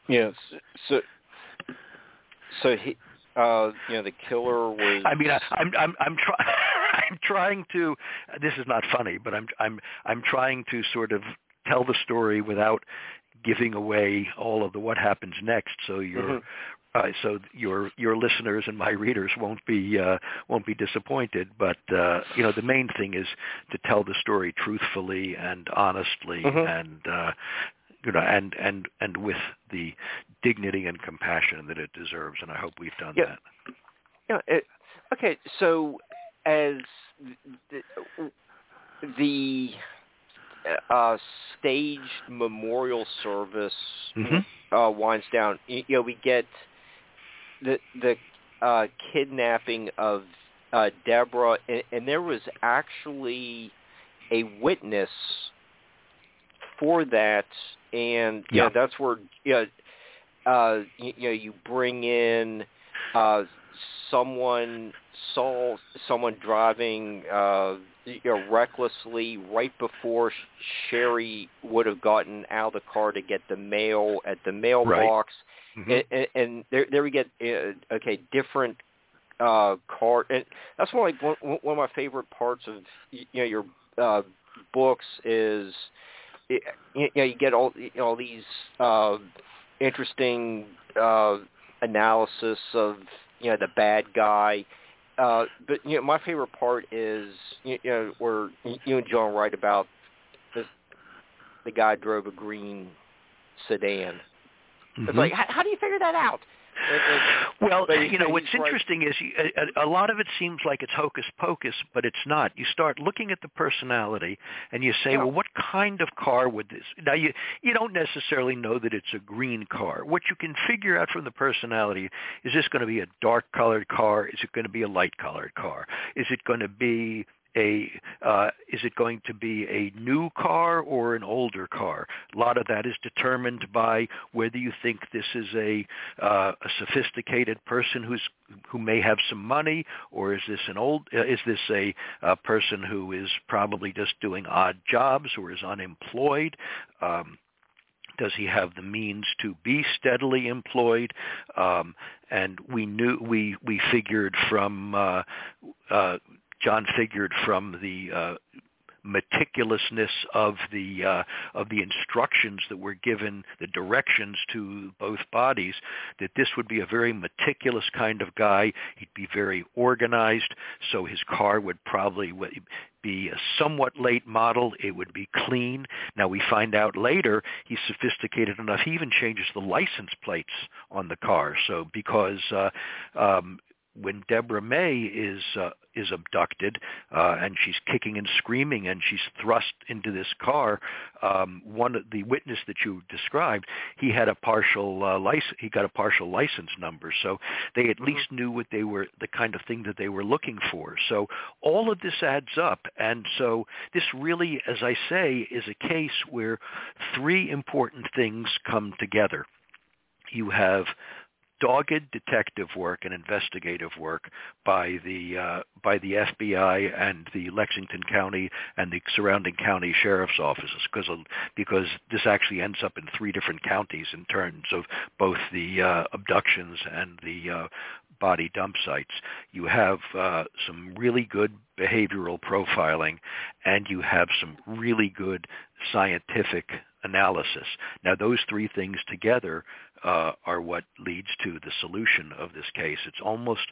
Speaker 1: Yes. So, so he, uh, you know, the killer was.
Speaker 2: I mean, I, I'm I'm I'm trying. I'm trying to. This is not funny, but I'm I'm I'm trying to sort of tell the story without giving away all of the what happens next. So you're.
Speaker 1: Mm-hmm.
Speaker 2: Uh, so your your listeners and my readers won't be uh, won't be disappointed. But uh, you know the main thing is to tell the story truthfully and honestly,
Speaker 1: Mhm.
Speaker 2: and uh, you know, and and and with the dignity and compassion that it deserves. And I hope we've done
Speaker 1: Yeah.
Speaker 2: that.
Speaker 1: Yeah. It, okay. So as the, the uh, staged memorial service
Speaker 2: Mhm.
Speaker 1: uh, winds down, you know, we get the the uh, kidnapping of uh, Debra, and, and there was actually a witness for that, and
Speaker 2: Yeah.
Speaker 1: yeah, that's where yeah, uh, you, you know you bring in uh, someone saw someone driving uh, you know recklessly right before Shari would have gotten out of the car to get the mail at the mailbox,
Speaker 2: right. mm-hmm.
Speaker 1: and, and there there we get uh, okay different uh car and that's one like one, one of my favorite parts of you know your uh books is you know you get all you know, all these uh interesting uh analysis of you know the bad guy uh but you know my favorite part is you know where you and John write about this the guy drove a green sedan
Speaker 2: mm-hmm.
Speaker 1: it's like how, how do you figure that out
Speaker 2: well, you know what's interesting is a, a lot of it seems like it's hocus pocus, but it's not. You start looking at the personality, and you say,
Speaker 1: yeah.
Speaker 2: well, what kind of car would this? Now you you don't necessarily know that it's a green car. What you can figure out from the personality is this going to be a dark colored car? Is it going to be a light colored car? Is it going to be a uh, is it going to be a new car or an older car? A lot of that is determined by whether you think this is a uh, a sophisticated person who's who may have some money, or is this an old uh, is this a, a person who is probably just doing odd jobs or is unemployed? Um, does he have the means to be steadily employed? Um, and we knew we we figured from uh, uh, John figured from the uh, meticulousness of the uh, of the instructions that were given, the directions to both bodies, that this would be a very meticulous kind of guy. He'd be very organized, so his car would probably be a somewhat late model. It would be clean. Now we find out later he's sophisticated enough. He even changes the license plates on the car. So because uh, um, when Debra May is uh, is abducted uh, and she's kicking and screaming and she's thrust into this car, um, one of the witness that you described, he had a partial uh, license. He got a partial license number, so they at least knew what they were, the kind of thing that they were looking for. So all of this adds up, and so this really, as I say, is a case where three important things come together. You have dogged detective work and investigative work by the uh, by the FBI and the Lexington County and the surrounding county sheriff's offices because because this actually ends up in three different counties in terms of both the uh, abductions and the uh, body dump sites. You have uh, some really good behavioral profiling, and you have some really good scientific analysis. Now, those three things together uh, are what leads to the solution of this case. It's almost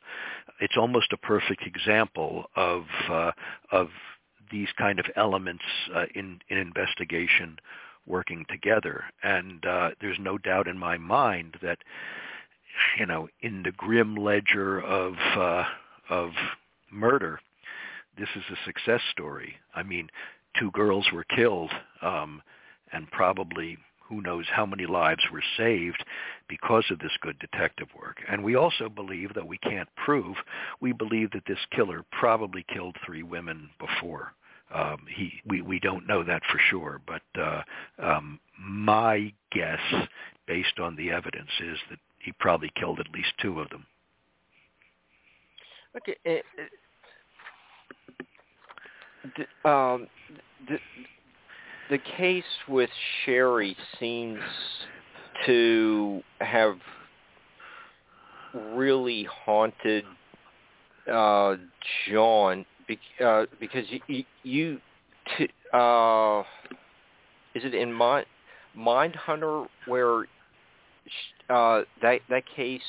Speaker 2: it's almost a perfect example of uh, of these kind of elements uh, in in investigation working together. And uh, there's no doubt in my mind that you know in the grim ledger of uh, of murder, this is a success story. I mean, two girls were killed, um, and probably who knows how many lives were saved because of this good detective work. And we also believe that we can't prove, we believe that this killer probably killed three women before. Um, he, we, we don't know that for sure, but uh, um, my guess, based on the evidence, is that he probably killed at least two of them.
Speaker 1: Okay. Uh, um, the case with Shari seems to have really haunted uh, John uh, because you, you t- uh, is it in Mindhunter where uh, that that case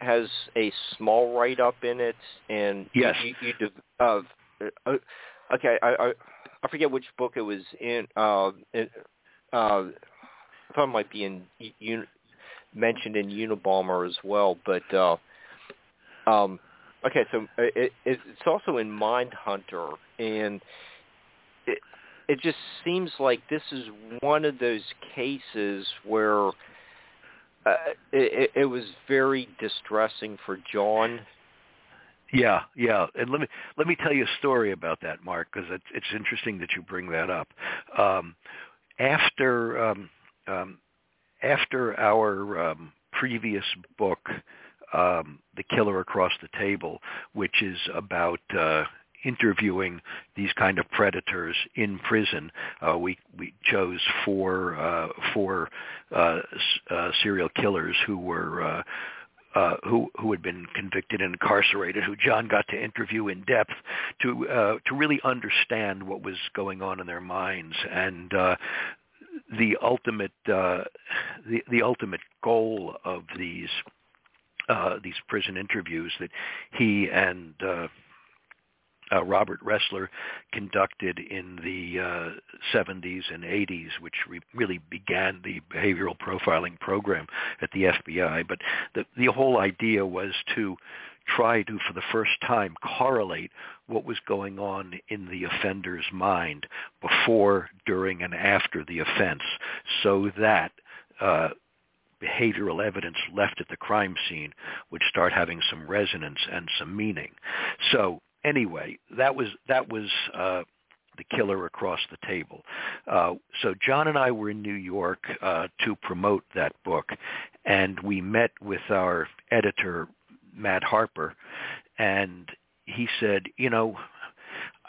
Speaker 1: has a small write up in it and
Speaker 2: yes.
Speaker 1: you, you, you uh, uh, okay I, I I forget which book it was in. Uh, it, uh, I thought it might be in un, mentioned in Unabomber as well, but uh, um, okay, so it, it's also in Mindhunter, and it it just seems like this is one of those cases where uh, it, it was very distressing for John
Speaker 2: yeah, yeah, and let me let me tell you a story about that, Mark, because it's it's interesting that you bring that up. Um, after um, um, after our um, previous book um, The Killer Across the Table, which is about uh, interviewing these kind of predators in prison. Uh, we we chose four uh, four uh, uh, serial killers who were. Uh, who who had been convicted and incarcerated, who John got to interview in depth to uh, to really understand what was going on in their minds. And uh, the ultimate uh, the the ultimate goal of these uh, these prison interviews that he and uh, uh, Robert Ressler conducted in the uh, 70s and 80s, which re- really began the behavioral profiling program at the FBI. But the, the whole idea was to try to, for the first time, correlate what was going on in the offender's mind before, during, and after the offense so that uh, behavioral evidence left at the crime scene would start having some resonance and some meaning. So anyway, that was that was uh, the killer across the table. Uh, so John and I were in New York uh, to promote that book, and we met with our editor Matt Harper, and he said, you know.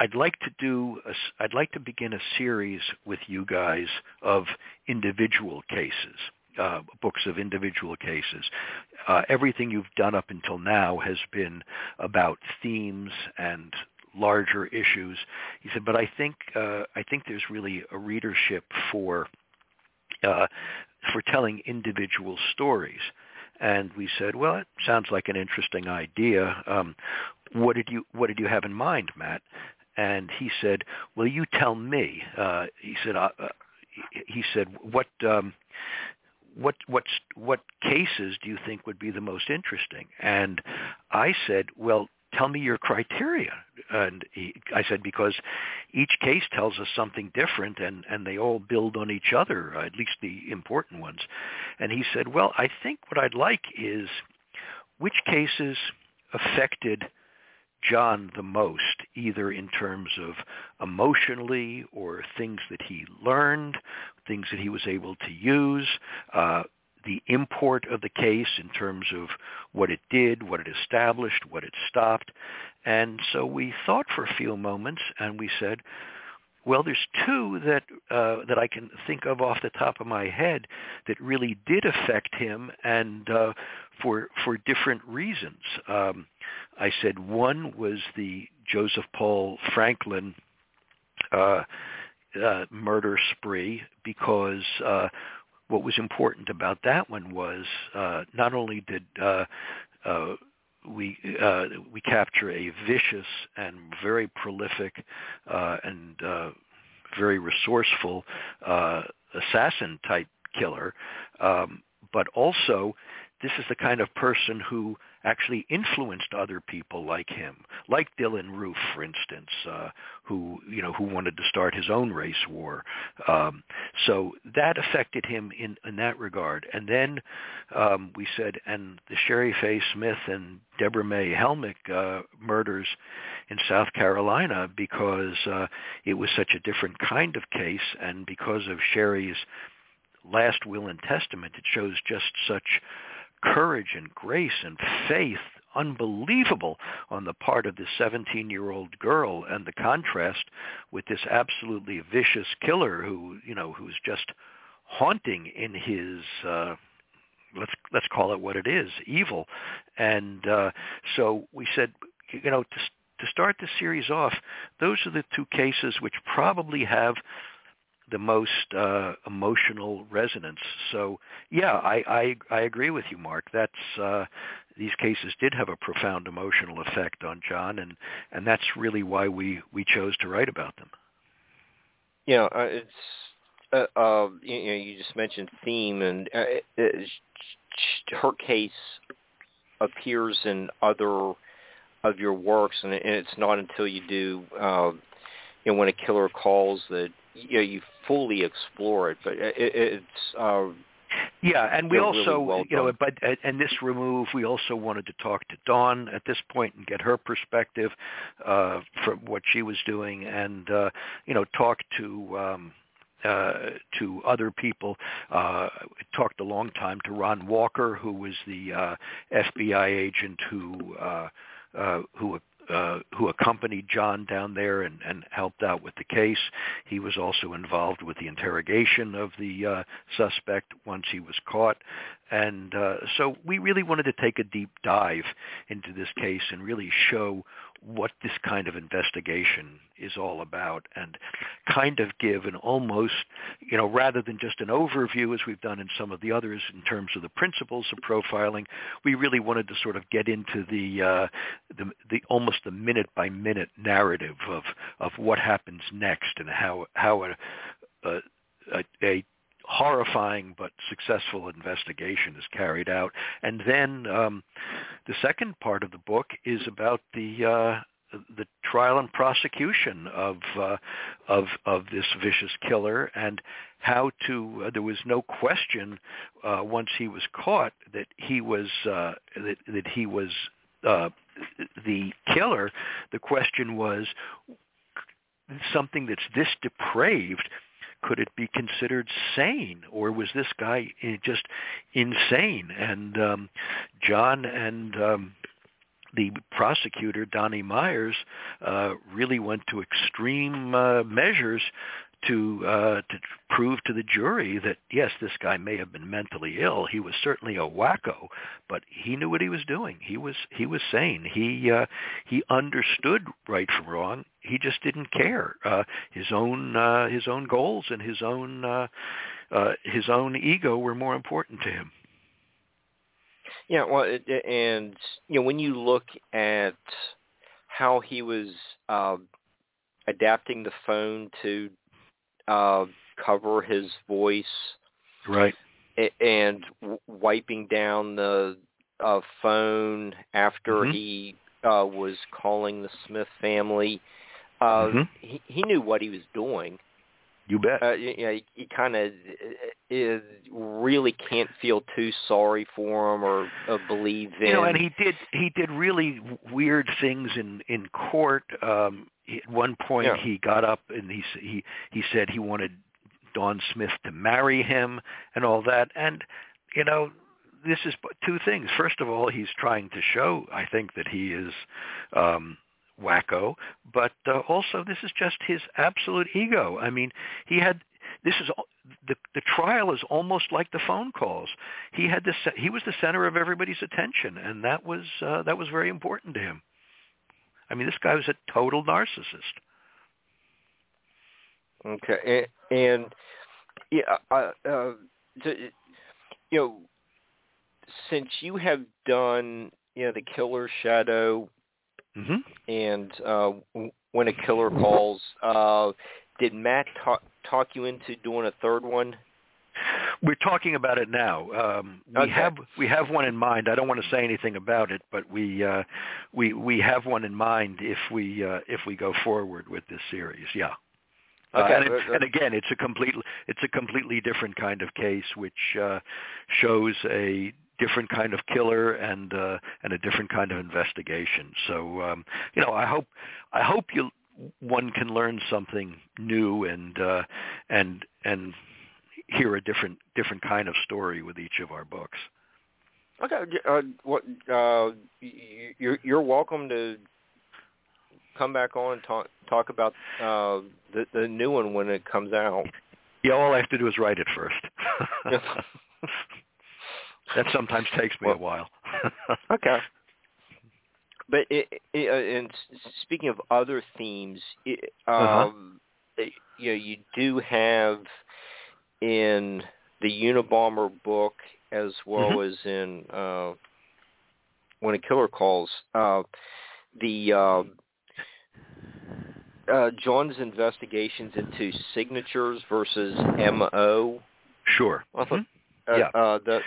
Speaker 2: I'd like to do a, I'd like to begin a series with you guys of individual cases uh, books of individual cases. Uh, everything you've done up until now has been about themes and larger issues. He said, but I think uh, I think there's really a readership for uh, for telling individual stories. And we said, well, it sounds like an interesting idea. Um, what did you What did you have in mind, Matt? And he said, well, you tell me. Uh, he said, uh, he said, what um, what what what cases do you think would be the most interesting? And I said, well, tell me your criteria. And he, I said, because each case tells us something different and, and they all build on each other, uh, at least the important ones. And he said, well, I think what I'd like is which cases affected John the most, either in terms of emotionally or things that he learned, things that he was able to use, uh, the import of the case in terms of what it did, what it established, what it stopped. And so we thought for a few moments and we said, well, there's two that uh, that I can think of off the top of my head that really did affect him, and uh, for for different reasons. Um, I said one was the Joseph Paul Franklin uh, uh, murder spree because uh, what was important about that one was uh, not only did uh, uh, we uh, we capture a vicious and very prolific uh, and uh, very resourceful uh, assassin type killer, um, but also this is the kind of person who actually influenced other people like him, like Dylann Roof, for instance, uh, who you know who wanted to start his own race war. Um, so that affected him in in that regard. And then um, we said, and the Shari Faye Smith and Debra May Helmick uh, murders in South Carolina because uh, it was such a different kind of case, and because of Shari's last will and testament, it shows just such courage and grace and faith unbelievable on the part of this 17-year-old girl and the contrast with this absolutely vicious killer who, you know, who's just haunting in his uh let's let's call it what it is, evil. And uh so we said, you know, to to start the series off, those are the two cases which probably have the most uh, emotional resonance. So yeah, I, I I agree with you, Mark. That's uh, these cases did have a profound emotional effect on John, and and that's really why we we chose to write about them.
Speaker 1: Yeah, uh, it's uh, uh, you know you just mentioned theme, and uh, it, her case appears in other of your works, and, and it's not until you do. Uh, you know, when a killer calls that you know, you fully explore it, but it, it's uh,
Speaker 2: yeah, and we also,
Speaker 1: really well
Speaker 2: you know, but and this remove, we also wanted to talk to Dawn at this point and get her perspective uh, from what she was doing, and uh, you know, talk to um, uh, to other people. Uh, talked a long time to Ron Walker, who was the uh, FBI agent who uh, uh, who uh, who accompanied John down there and, and helped out with the case. He was also involved with the interrogation of the uh, suspect once he was caught. And uh, so we really wanted to take a deep dive into this case and really show what this kind of investigation is all about and kind of give an almost, you know, rather than just an overview as we've done in some of the others in terms of the principles of profiling, we really wanted to sort of get into the uh, the, the almost the minute by minute narrative of of what happens next and how how a, a, a, a horrifying but successful investigation is carried out. And then um, the second part of the book is about the uh, the trial and prosecution of uh, of of this vicious killer and how to uh, there was no question uh, once he was caught that he was uh, that that he was uh, the killer the question was something that's this depraved could it be considered sane? Or was this guy just insane? And um john and um the prosecutor donnie myers uh really went to extreme uh, measures to uh, to prove to the jury that yes, this guy may have been mentally ill. He was certainly a wacko, but he knew what he was doing. He was he was sane. He uh, he understood right from wrong. He just didn't care. Uh, his own uh, his own goals and his own uh, uh, his own ego were more important to him.
Speaker 1: Yeah, well, and you know when you look at how he was uh, adapting the phone to uh, cover his voice,
Speaker 2: right,
Speaker 1: and wiping down the uh, phone after
Speaker 2: mm-hmm.
Speaker 1: he uh, was calling the Smith family. Uh,
Speaker 2: mm-hmm.
Speaker 1: he, he knew what he was doing.
Speaker 2: You bet.
Speaker 1: Uh, you know, he kind of is really can't feel too sorry for him or uh, believe in.
Speaker 2: You know, and he did he did really weird things in in court. Um, at one point,
Speaker 1: yeah.
Speaker 2: he got up and he he he said he wanted Dawn Smith to marry him and all that. And you know, this is two things. First of all, he's trying to show, I think, that he is. um wacko, but uh, also this is just his absolute ego. I mean, he had this is the the trial is almost like the phone calls. He had this he was the center of everybody's attention, and that was uh, that was very important to him. I mean, this guy was a total narcissist.
Speaker 1: Okay, and, and yeah, uh, uh, to, you know, since you have done you know the Killer Shadow
Speaker 2: Mm-hmm.
Speaker 1: And uh, when a killer calls, uh, did Matt talk, talk you into doing a third one?
Speaker 2: We're talking about it now. Um, we
Speaker 1: okay.
Speaker 2: have we have one in mind. I don't want to say anything about it, but we uh, we we have one in mind if we uh, if we go forward with this series. Yeah.
Speaker 1: Okay.
Speaker 2: Uh, and, it, and again, it's a completely it's a completely different kind of case, which uh, shows a different kind of killer and uh, and a different kind of investigation. So um, you know, I hope I hope you one can learn something new and uh, and and hear a different different kind of story with each of our books.
Speaker 1: Okay, uh, what uh, you're you're welcome to come back on and talk talk about uh, the the new one when it comes out.
Speaker 2: Yeah, all I have to do is write it first. that sometimes takes me
Speaker 1: well,
Speaker 2: a while.
Speaker 1: okay. But it, it, uh, and speaking of other themes, it,
Speaker 2: Uh-huh.
Speaker 1: um, uh-huh. you know, you do have in the Unabomber book as well
Speaker 2: Mhm.
Speaker 1: as in uh, When a Killer Calls, uh, the uh, uh, John's investigations into signatures versus MO.
Speaker 2: Sure.
Speaker 1: I thought,
Speaker 2: Mhm.
Speaker 1: uh,
Speaker 2: Yeah.
Speaker 1: uh, the,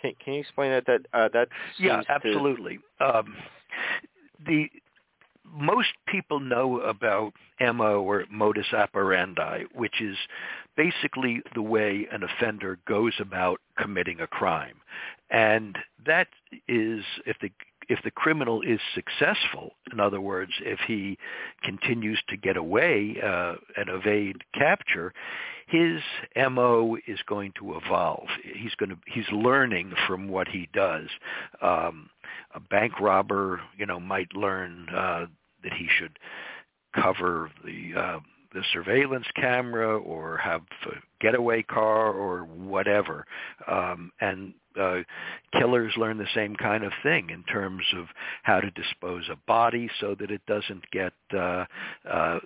Speaker 1: can, can you explain that? That uh, that
Speaker 2: Yeah,
Speaker 1: seems to-
Speaker 2: absolutely. Um, the most people know about MO or modus operandi, which is basically the way an offender goes about committing a crime. And that is if the if the criminal is successful, in other words, if he continues to get away uh, and evade capture, his mo is going to evolve. He's going to he's learning from what he does. Um, a bank robber, you know, might learn uh, that he should cover the uh, the surveillance camera or have a getaway car or whatever. Um, and uh, killers learn the same kind of thing in terms of how to dispose a body so that it doesn't get uh, uh,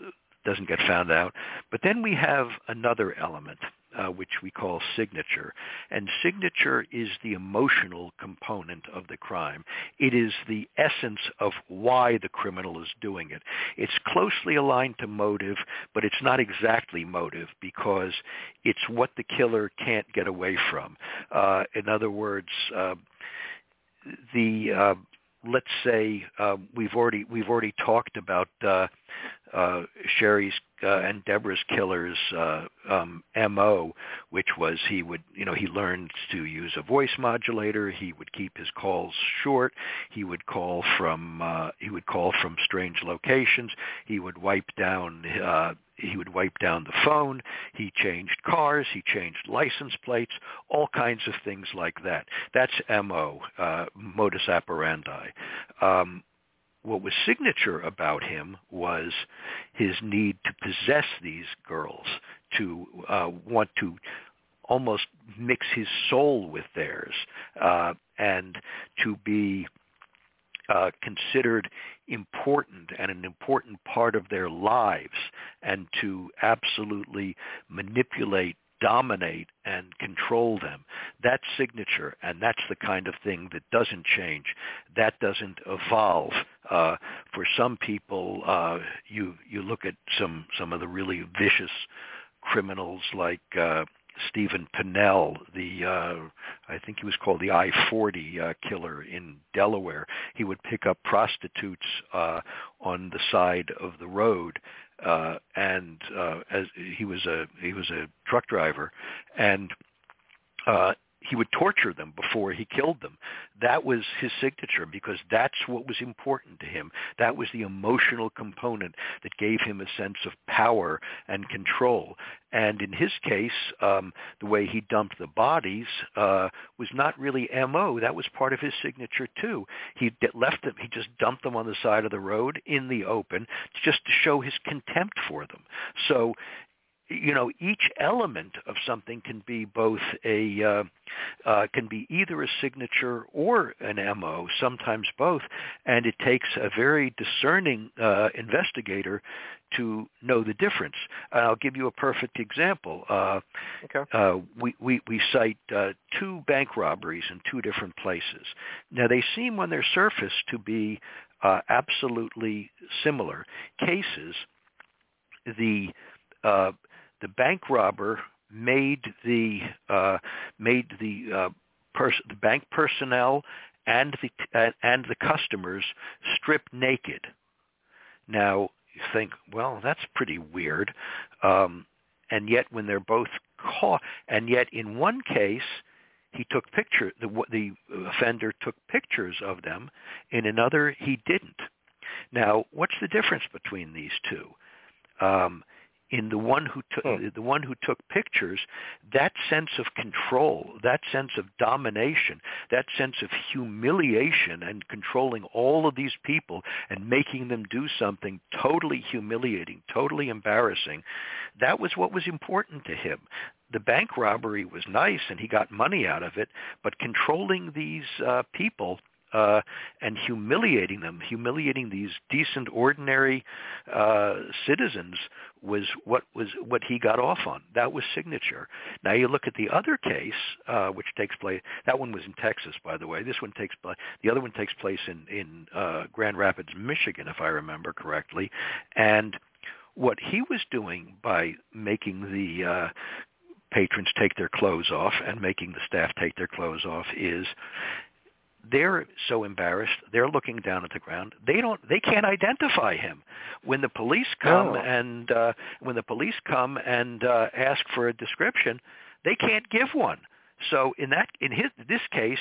Speaker 2: doesn't get found out. But then we have another element uh, which we call signature. And signature is the emotional component of the crime. It is the essence of why the criminal is doing it. It's closely aligned to motive, but it's not exactly motive because it's what the killer can't get away from. Uh, in other words, uh, the uh, let's say uh, we've already we've already talked about uh, uh, Shari's uh, and Debra's killer's uh, um, mo, which was he would you know he learned to use a voice modulator. He would keep his calls short. He would call from uh, he would call from strange locations. He would wipe down uh, he would wipe down the phone. He changed cars. He changed license plates. All kinds of things like that. That's mo, uh, modus operandi. Um, what was signature about him was his need to possess these girls, to uh, want to almost mix his soul with theirs, uh, and to be uh, considered important and an important part of their lives and to absolutely manipulate dominate and control them. That signature, and that's the kind of thing that doesn't change. That doesn't evolve. Uh, for some people, uh, you you look at some some of the really vicious criminals like uh, Steven Pennell, the uh, I think he was called the I-40 uh, killer in Delaware. He would pick up prostitutes uh, on the side of the road, uh, and uh, as he was a he was a truck driver, and uh, he would torture them before he killed them. That was his signature because that's what was important to him. That was the emotional component that gave him a sense of power and control. And in his case, um, the way he dumped the bodies uh, was not really MO. That was part of his signature too. He left them. He just dumped them on the side of the road in the open, just to show his contempt for them. So you know each element of something can be both a uh, uh, can be either a signature or an mo sometimes both and it takes a very discerning uh, investigator to know the difference. And i'll give you a perfect example. Uh, okay. Uh, we, we, we cite uh, two bank robberies in two different places. Now they seem on their surface to be absolutely similar cases. The uh, the bank robber made the uh, made the uh, pers- the bank personnel and the uh, and the customers strip naked. Now you think, well, that's pretty weird, um, and yet when they're both caught, and yet in one case he took picture the the offender took pictures of them, in another he didn't. Now, what's the difference between these two? Um, in the one who took hmm. the one who took pictures that sense of control that sense of domination that sense of humiliation and controlling all of these people and making them do something totally humiliating totally embarrassing that was what was important to him the bank robbery was nice and he got money out of it but controlling these uh, people uh, and humiliating them, humiliating these decent, ordinary uh, citizens was what was what he got off on. That was signature. Now you look at the other case, uh, which takes place. That one was in Texas, by the way. This one takes place. The other one takes place in in uh, Grand Rapids, Michigan, if I remember correctly, and what he was doing by making the uh, patrons take their clothes off and making the staff take their clothes off is they're so embarrassed they're looking down at the ground. They don't they can't identify him. When the police come oh. and uh when the police come and uh ask for a description they can't give one So in that in his this case,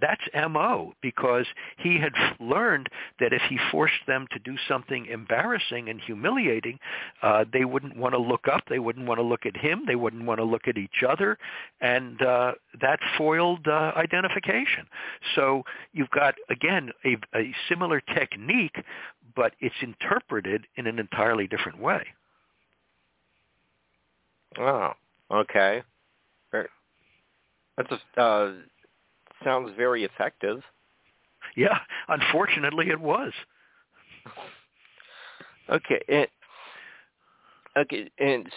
Speaker 2: that's mo because he had learned that if he forced them to do something embarrassing and humiliating, uh, they wouldn't want to look up, they wouldn't want to look at him, they wouldn't want to look at each other, and uh, that foiled uh, identification. So you've got again a, a similar technique, but it's interpreted in an entirely different way.
Speaker 1: Oh, okay. That's a, uh, sounds very effective.
Speaker 2: Yeah, unfortunately, it was.
Speaker 1: Okay, and okay, and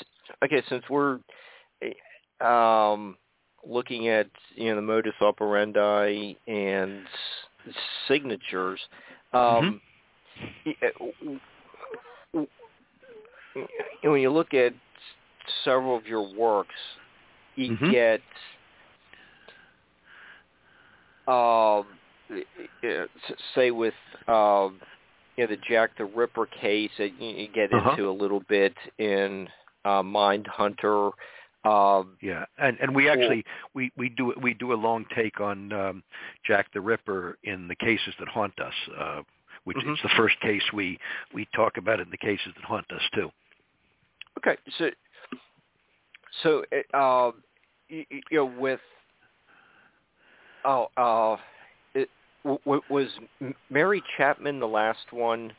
Speaker 1: okay, since we're um, looking at you know the modus operandi and signatures, um, mm-hmm. when you look at several of your works, you mm-hmm. get um, say with um, you know the Jack the Ripper case that you get uh-huh. into a little bit in uh, Mindhunter. Um,
Speaker 2: yeah, and and we actually we we do we do a long take on um, Jack the Ripper in the cases that haunt us, uh, which mm-hmm. is the first case we we talk about in the cases that haunt us too.
Speaker 1: Okay, so so uh, you, you know with oh uh, it, w- was Mary Chapman the last one?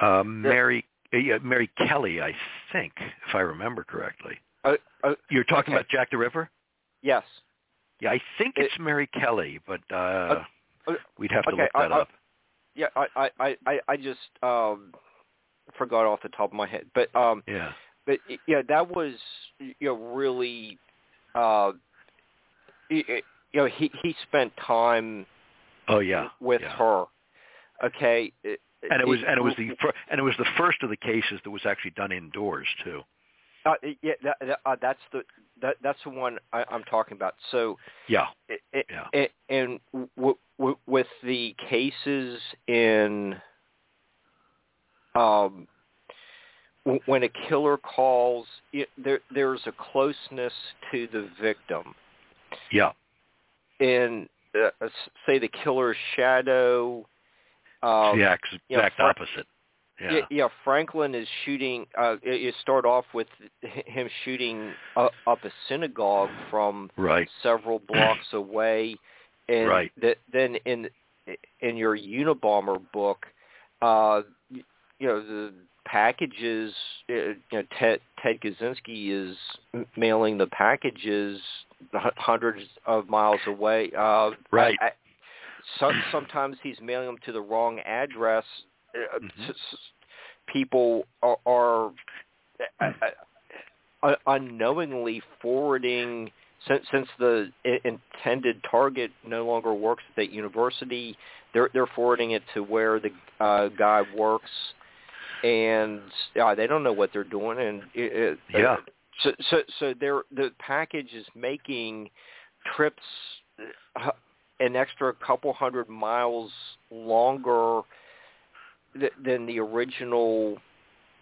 Speaker 2: Uh, Mary uh, yeah, Mary Kelly, I think, if I remember correctly.
Speaker 1: Uh, uh,
Speaker 2: You're talking
Speaker 1: okay.
Speaker 2: about Jack the Ripper?
Speaker 1: Yes.
Speaker 2: Yeah, I think it's it, Mary Kelly, but uh, we'd have to
Speaker 1: okay,
Speaker 2: look that up.
Speaker 1: Yeah, I I I I just um forgot off the top of my head, but um
Speaker 2: yeah,
Speaker 1: but yeah, that was you know really uh you know he he spent time
Speaker 2: oh yeah.
Speaker 1: with
Speaker 2: yeah.
Speaker 1: her. Okay?
Speaker 2: And it was and it was the and it was the first of the cases that was actually done indoors too.
Speaker 1: Uh, yeah that, uh, that's the that that's the one I, I'm talking about. So
Speaker 2: yeah.
Speaker 1: it, yeah. it, and w- w- with the cases in um when a killer calls, it, there there's a closeness to the victim.
Speaker 2: Yeah.
Speaker 1: And uh, say the killer's shadow. Um,
Speaker 2: the exact, exact
Speaker 1: know,
Speaker 2: opposite. Yeah.
Speaker 1: yeah, Franklin is shooting. Uh, you start off with him shooting uh, up a synagogue from
Speaker 2: right.
Speaker 1: several blocks away, and
Speaker 2: right.
Speaker 1: th- then in in your Unabomber book, uh, you know the packages, uh, you know, Ted, Ted Kaczynski is mailing the packages hundreds of miles away. Uh,
Speaker 2: right.
Speaker 1: I, I, so, sometimes he's mailing them to the wrong address. Uh, mm-hmm. People are, are uh, uh, unknowingly forwarding since since the intended target no longer works at that university. They're they're forwarding it to where the uh, guy works and uh, they don't know what they're doing, and it,
Speaker 2: yeah.
Speaker 1: So so so they're, the package is making trips uh, an extra couple hundred miles longer th- than the original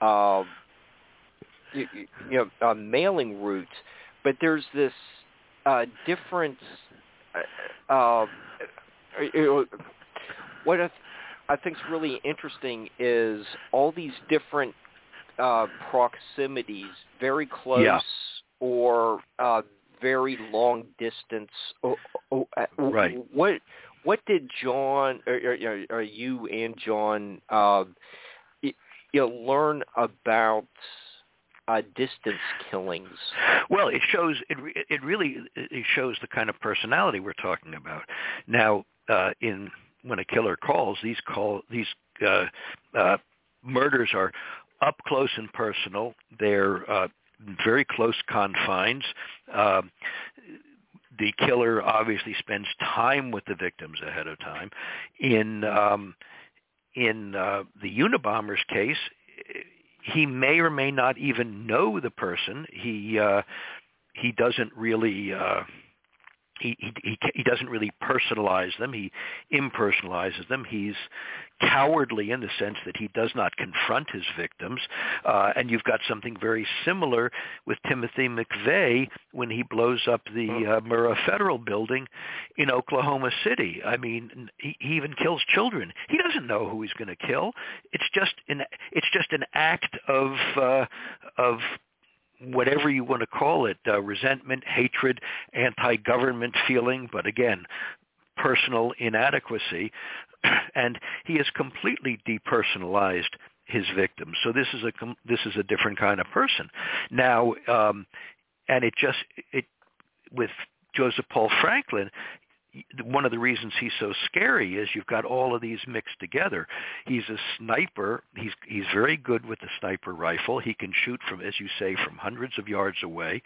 Speaker 1: uh, you, you know uh, mailing route, but there's this uh, difference. Uh, uh, what I think is really interesting is all these different uh, proximities, very close
Speaker 2: yeah.
Speaker 1: or uh, very long distance. Oh, oh, uh,
Speaker 2: right.
Speaker 1: What what did John or, or, or you and John uh, you know, learn about uh, distance killings?
Speaker 2: Well, it shows it. It really it shows the kind of personality we're talking about. Now, uh, in when a killer calls, these call these uh, uh, murders are up close and personal. They're uh, very close confines. Uh, the killer obviously spends time with the victims ahead of time. In um, in uh, the Unabomber's case, he may or may not even know the person. He uh, he doesn't really. Uh, he, he he doesn't really personalize them. He impersonalizes them. He's cowardly in the sense that he does not confront his victims. Uh, and you've got something very similar with Timothy McVeigh when he blows up the mm-hmm. uh, Murrah Federal Building in Oklahoma City. I mean, he, he even kills children. He doesn't know who he's going to kill. It's just an it's just an act of uh, of whatever you want to call it, uh, resentment, hatred, anti-government feeling, but again, personal inadequacy. And he has completely depersonalized his victims. So this is a this is a different kind of person. Now, um, and it just it with Joseph Paul Franklin, one of the reasons he's so scary is you've got all of these mixed together. He's a sniper. He's he's very good with the sniper rifle. He can shoot from, as you say, from hundreds of yards away.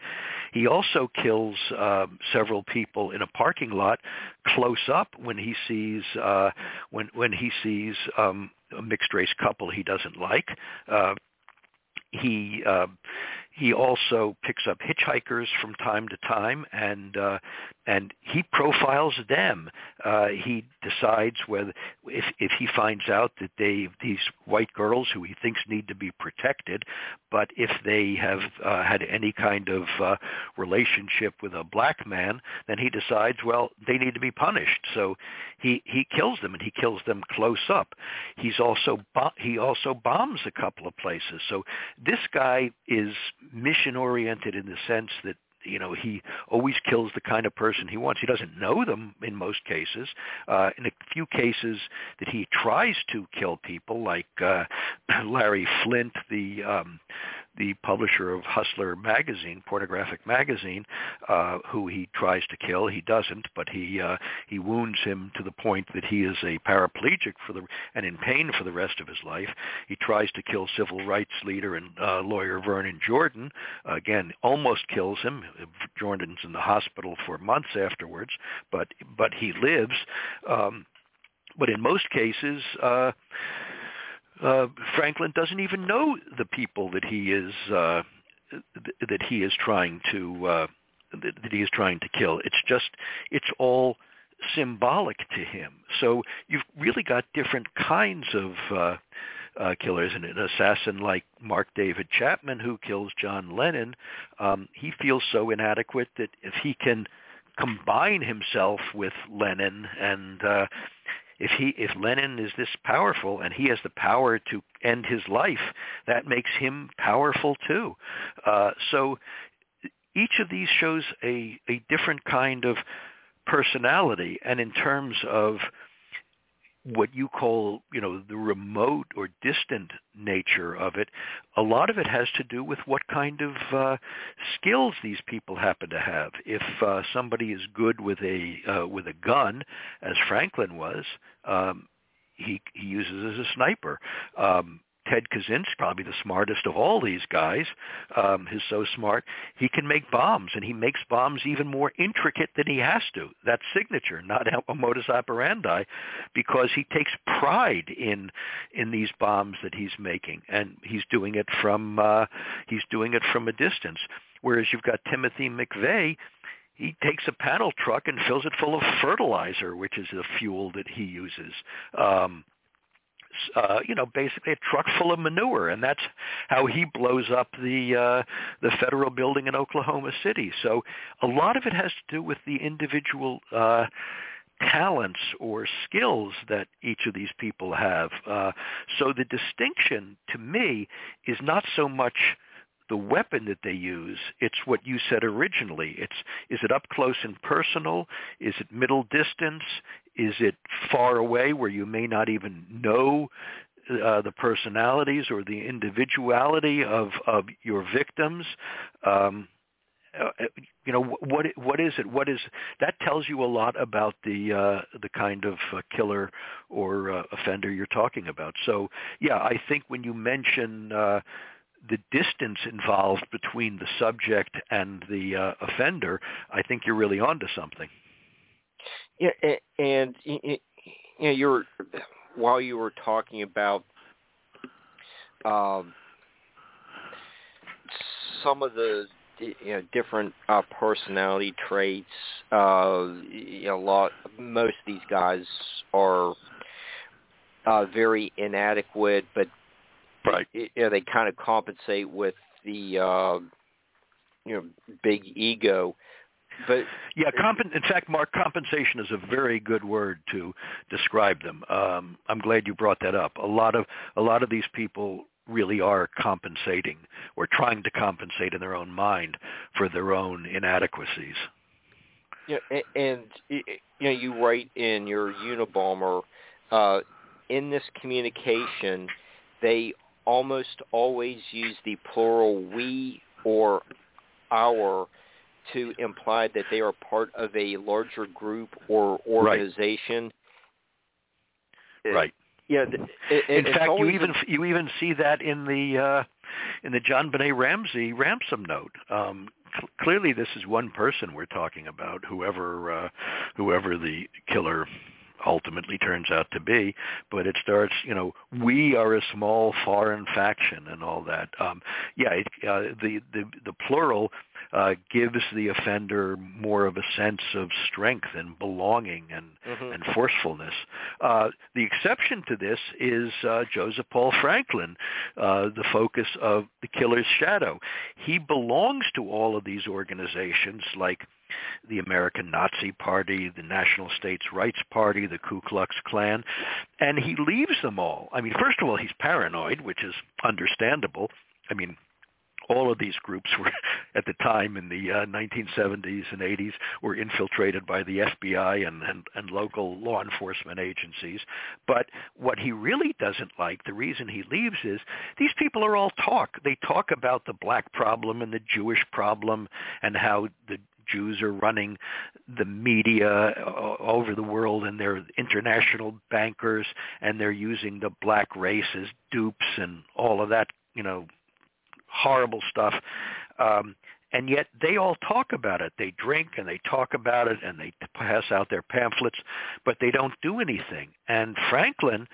Speaker 2: He also kills um, several people in a parking lot close up when he sees uh, when when he sees um, a mixed race couple he doesn't like. Uh, he uh, he also picks up hitchhikers from time to time, and uh, and he profiles them. Uh, he decides whether if if he finds out that they these white girls who he thinks need to be protected, but if they have uh, had any kind of uh, relationship with a black man, then he decides well they need to be punished. So he he kills them and he kills them close up. He's also he also bombs a couple of places. So this guy is mission oriented in the sense that you know he always kills the kind of person he wants. He doesn't know them in most cases. Uh in a few cases that he tries to kill people like uh larry Flynt the um the publisher of Hustler magazine, pornographic magazine, uh, who he tries to kill. He doesn't, but he uh, he wounds him to the point that he is a paraplegic for the and in pain for the rest of his life. He tries to kill civil rights leader and uh, lawyer Vernon Jordan. Again, almost kills him. Jordan's in the hospital for months afterwards, but but he lives. Um, but in most cases. Uh, uh, Franklin doesn't even know the people that he is uh, that he is trying to uh, that, that he is trying to kill. It's just it's all symbolic to him. So you've really got different kinds of uh, uh, killers. And an assassin like Mark David Chapman, who kills John Lennon, um, he feels so inadequate that if he can combine himself with Lennon and uh, if he if Lennon is this powerful and he has the power to end his life, that makes him powerful too. Uh, so each of these shows a a different kind of personality, and in terms of what you call, you know, the remote or distant nature of it, a lot of it has to do with what kind of uh, skills these people happen to have. If uh, somebody is good with a uh, with a gun, as Franklin was, um, he he uses as a sniper. Um, Ted Kaczynski, probably the smartest of all these guys, um, is so smart, he can make bombs, and he makes bombs even more intricate than he has to. That's signature, not a modus operandi, because he takes pride in in these bombs that he's making, and he's doing it from uh, he's doing it from a distance. Whereas you've got Timothy McVeigh, he takes a panel truck and fills it full of fertilizer, which is the fuel that he uses. Um, uh, you know, basically a truck full of manure, and that's how he blows up the uh, the federal building in Oklahoma City. So a lot of it has to do with the individual uh, talents or skills that each of these people have. Uh, so the distinction to me is not so much the weapon that they use. It's what you said originally. It's is it up close and personal? Is it middle distance? Is it far away where you may not even know uh, the personalities or the individuality of of your victims? Um, uh, you know what what is it what is that tells you a lot about the uh the kind of uh, killer or uh, offender you're talking about so yeah i think when you mention uh the distance involved between the subject and the uh, offender, I think you're really onto something.
Speaker 1: Yeah, and, and you know, you're while you were talking about um, some of the you know different uh, personality traits. Uh, you know, a lot. Most of these guys are uh, very inadequate, but
Speaker 2: right.
Speaker 1: you know, they kind of compensate with the uh, you know big ego. But
Speaker 2: yeah, comp- in fact, Mark, compensation is a very good word to describe them. Um, I'm glad you brought that up. A lot of a lot of these people really are compensating or trying to compensate in their own mind for their own inadequacies.
Speaker 1: Yeah, and you know, you write in your Unabomber, uh, in this communication, they almost always use the plural we or our to imply that they are part of a larger group or organization.
Speaker 2: Right. right.
Speaker 1: Yeah. It,
Speaker 2: in fact, you even you even see that in the uh, in the JonBenét Ramsey ransom note. Um, cl- clearly, this is one person we're talking about. Whoever uh, whoever the killer ultimately turns out to be. But it starts, you know, we are a small foreign faction and all that. Um, yeah, it, uh, the the the plural uh, gives the offender more of a sense of strength and belonging and
Speaker 1: mm-hmm.
Speaker 2: and forcefulness. Uh, the exception to this is uh, Joseph Paul Franklin, uh, the focus of the killer's shadow. He belongs to all of these organizations like the American Nazi Party, the National States Rights Party, the Ku Klux Klan, and he leaves them all. I mean, first of all, he's paranoid, which is understandable. I mean, all of these groups were at the time in the uh, 1970s and 80s were infiltrated by the FBI and, and, and local law enforcement agencies. But what he really doesn't like, the reason he leaves is these people are all talk. They talk about the black problem and the Jewish problem and how the Jews are running the media over the world and they're international bankers and they're using the black race as dupes and all of that, you know, horrible stuff. Um, and yet they all talk about it. They drink and they talk about it and they pass out their pamphlets, but they don't do anything. And Franklin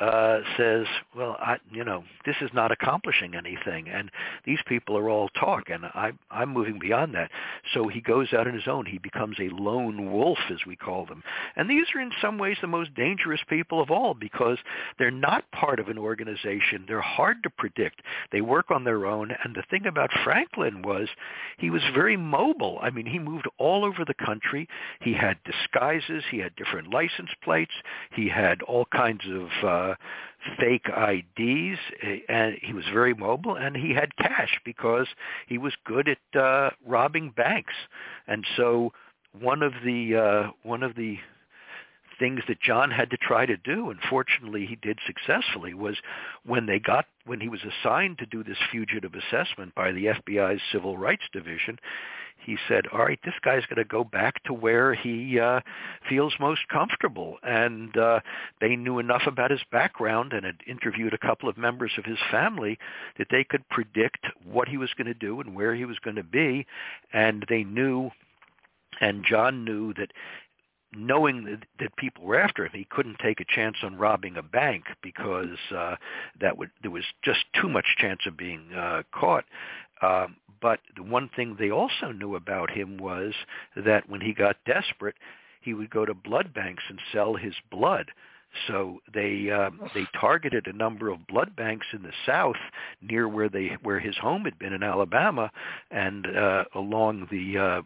Speaker 2: uh, says, well, I, you know, this is not accomplishing anything, and these people are all talk, and I, I'm moving beyond that. So he goes out on his own. He becomes a lone wolf, as we call them. And these are in some ways the most dangerous people of all because they're not part of an organization. They're hard to predict. They work on their own. And the thing about Franklin was he was very mobile. I mean, he moved all over the country. He had disguises. He had different license plates. He had all kinds of uh, uh, fake IDs, and he was very mobile, and he had cash because he was good at uh, robbing banks. And so one of the uh, one of the things that John had to try to do, and fortunately he did successfully, was when they got when he was assigned to do this fugitive assessment by the FBI's Civil Rights Division, he said, "All right, this guy's going to go back to where he uh, feels most comfortable." And uh, they knew enough about his background and had interviewed a couple of members of his family that they could predict what he was going to do and where he was going to be, and they knew. And John knew that knowing that, that people were after him, he couldn't take a chance on robbing a bank because uh, that would there was just too much chance of being uh, caught. Um, but the one thing they also knew about him was that when he got desperate, he would go to blood banks and sell his blood. So they uh, they targeted a number of blood banks in the South near where they where his home had been in Alabama, and uh, along the uh,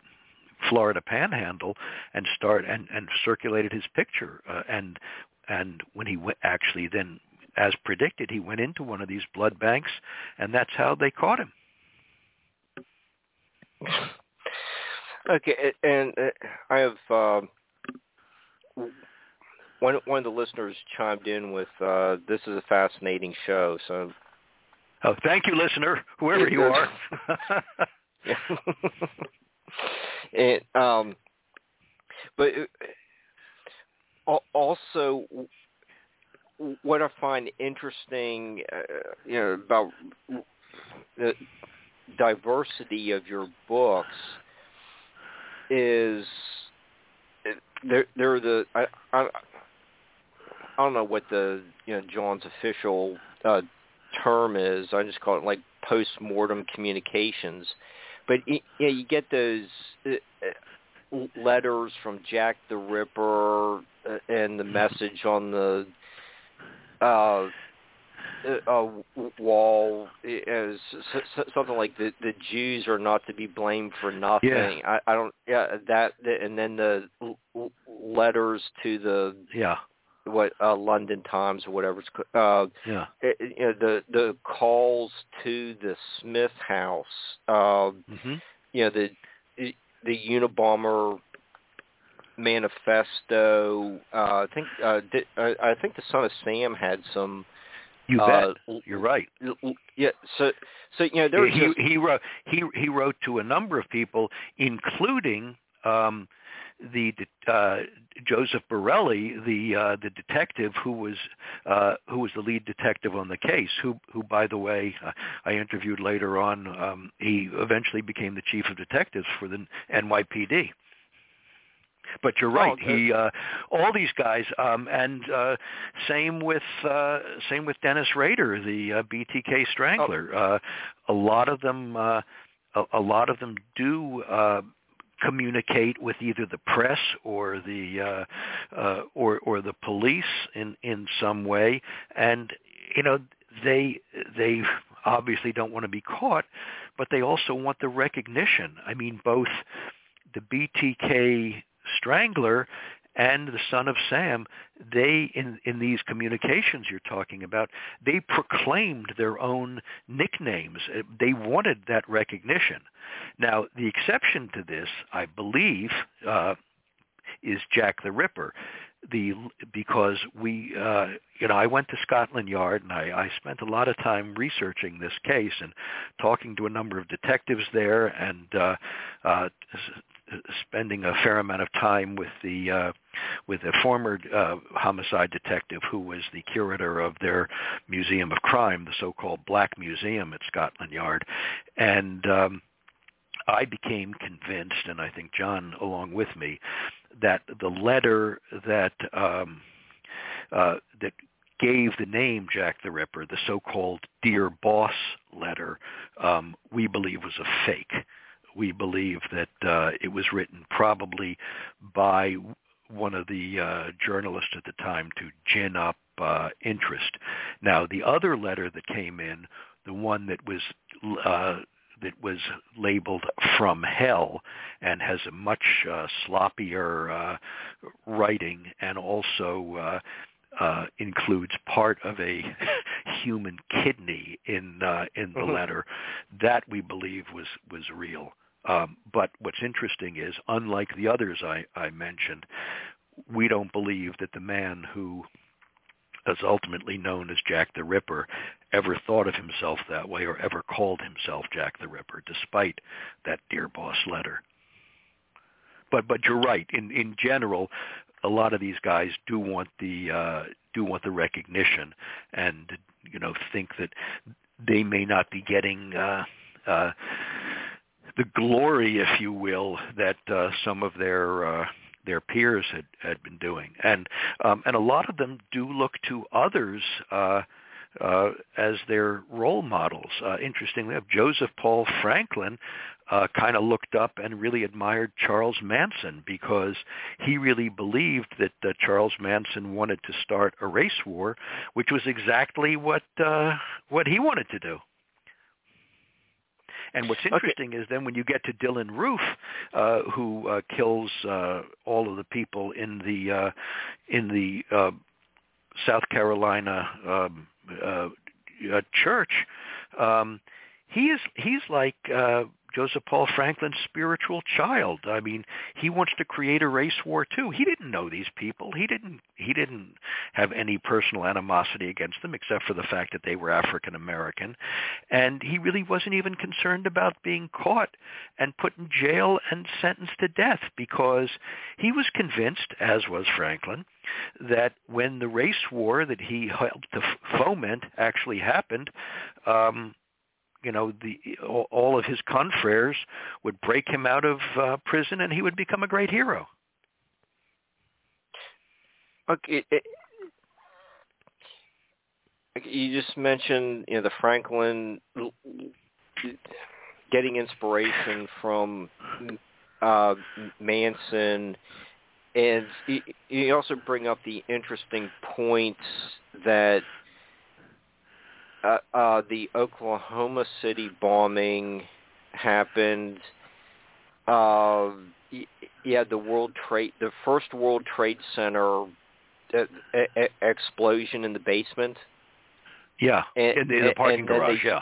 Speaker 2: Florida Panhandle, and start and and circulated his picture. Uh, and and when he actually then, as predicted, he went into one of these blood banks, and that's how they caught him.
Speaker 1: Okay, and uh, I have um, one one of the listeners chimed in with uh, this is a fascinating show. So,
Speaker 2: oh, thank you, listener, whoever you are.
Speaker 1: and um, but uh, also what I find interesting, uh, you know, about the diversity of your books is they're they're the I I, I don't know what the you know John's official uh, term is. I just call it like post mortem communications. But you know, you get those uh, uh, letters from Jack the Ripper uh, and the message on the uh, uh, wall as something like the the Jews are not to be blamed for nothing.
Speaker 2: Yeah.
Speaker 1: I, I don't. Yeah, that and then the letters to the
Speaker 2: yeah
Speaker 1: what uh London Times or whatever it's uh
Speaker 2: yeah
Speaker 1: it, you know the the calls to the Smith house um
Speaker 2: mm-hmm.
Speaker 1: you know the the Unabomber manifesto uh I think uh di- I, I think the son of Sam had some
Speaker 2: you
Speaker 1: uh,
Speaker 2: bet. You're right.
Speaker 1: Yeah. So, so you know, there
Speaker 2: he
Speaker 1: just...
Speaker 2: he wrote he he wrote to a number of people, including um, the uh, Joseph Borrelli, the uh, the detective who was uh, who was the lead detective on the case. Who who, by the way, uh, I interviewed later on. Um, he eventually became the chief of detectives for the NYPD. But you're right.
Speaker 1: Oh,
Speaker 2: he uh, all these guys, um, and uh, same with uh, same with Dennis Rader, the uh, BTK strangler.
Speaker 1: Oh.
Speaker 2: Uh, a lot of them, uh, a, a lot of them do. Uh, communicate with either the press or the uh, uh, or or the police in in some way, and you know they they obviously don't want to be caught, but they also want the recognition. I mean, both the BTK strangler and the son of Sam, they in in these communications you're talking about, they proclaimed their own nicknames. Uh, they wanted that recognition. Now, the exception to this, I believe, uh, is Jack the Ripper. The because we uh, you know I went to Scotland Yard and I, I spent a lot of time researching this case and talking to a number of detectives there and uh, uh, spending a fair amount of time with the uh, with a former uh, homicide detective who was the curator of their Museum of Crime, the so-called Black Museum at Scotland Yard, and um, I became convinced, and I think John along with me, that the letter that um, uh, that gave the name Jack the Ripper, the so-called "Dear Boss" letter, um, we believe was a fake we believe that uh, it was written probably by one of the uh, journalists at the time to gin up uh, interest. Now, the other letter that came in, the one that was uh, that was labeled "From Hell" and has a much uh, sloppier uh, writing, and also uh, uh, includes part of a human kidney in uh, in the mm-hmm. letter. That we believe was was real. Um, but what's interesting is, unlike the others I, I mentioned, we don't believe that the man who is ultimately known as Jack the Ripper ever thought of himself that way or ever called himself Jack the Ripper, despite that dear boss letter. But but you're right. In in general, a lot of these guys do want the uh, do want the recognition, and you know think that they may not be getting. Uh, uh, the glory, if you will, that uh, some of their uh, their peers had, had been doing, and um, and a lot of them do look to others uh, uh, as their role models. Uh, interestingly, Joseph Paul Franklin uh, kind of looked up and really admired Charles Manson because he really believed that uh, Charles Manson wanted to start a race war, which was exactly what uh, what he wanted to do. And what's interesting okay. is then when you get to Dylann Roof, uh, who uh, kills uh, all of the people in the uh, in the uh, South Carolina um, uh, uh, church, um, he is he's like uh, Joseph Paul Franklin's spiritual child. I mean, he wants to create a race war too. He didn't know these people. He didn't he didn't have any personal animosity against them except for the fact that they were African American. And he really wasn't even concerned about being caught and put in jail and sentenced to death because he was convinced, as was Franklin, that when the race war that he helped to foment actually happened, um, you know the all of his confreres would break him out of uh, prison and he would become a great hero.
Speaker 1: Okay you just mentioned you know the franklin getting inspiration from uh manson. And you also bring up the interesting points that uh, uh, the Oklahoma City bombing happened. Uh, yeah, the World Trade, the first World Trade Center uh, uh, explosion in the basement.
Speaker 2: Yeah, and, in the, in the parking garage.
Speaker 1: They,
Speaker 2: yeah,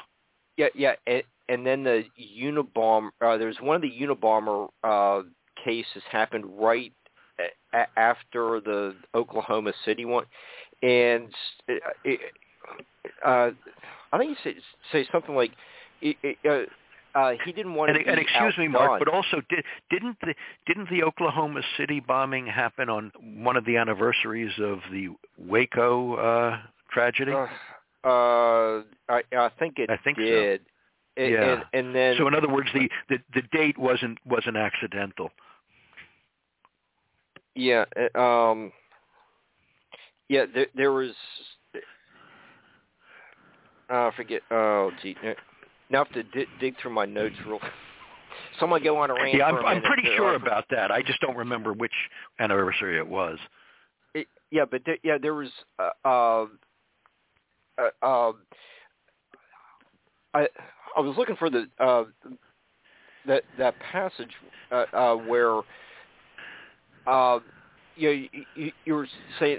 Speaker 1: yeah, yeah, and, and then the Unabomber. Uh, there's one of the Unabomber uh, cases happened right a- after the Oklahoma City one, and it, uh, I think you say, say something like. It, it, uh, uh, he didn't want
Speaker 2: and,
Speaker 1: to.
Speaker 2: And excuse me, Mark, but also did, didn't the didn't the Oklahoma City bombing happen on one of the anniversaries of the Waco uh, tragedy?
Speaker 1: Uh, uh, I, I think it
Speaker 2: I think
Speaker 1: did.
Speaker 2: So.
Speaker 1: And,
Speaker 2: yeah.
Speaker 1: And, and then.
Speaker 2: So in other words, the, the the date wasn't wasn't accidental.
Speaker 1: Yeah. Um. Yeah. There, there was. Uh, forget. Oh, gee. Now I have to dig, dig through my notes real. Someone go on a rant.
Speaker 2: Yeah, I'm,
Speaker 1: I'm
Speaker 2: pretty sure about that. I just don't remember which anniversary it was.
Speaker 1: It, yeah, but there, yeah, there was. Uh, uh, uh, I I was looking for the uh, that that passage uh, uh, where uh, you, you you were saying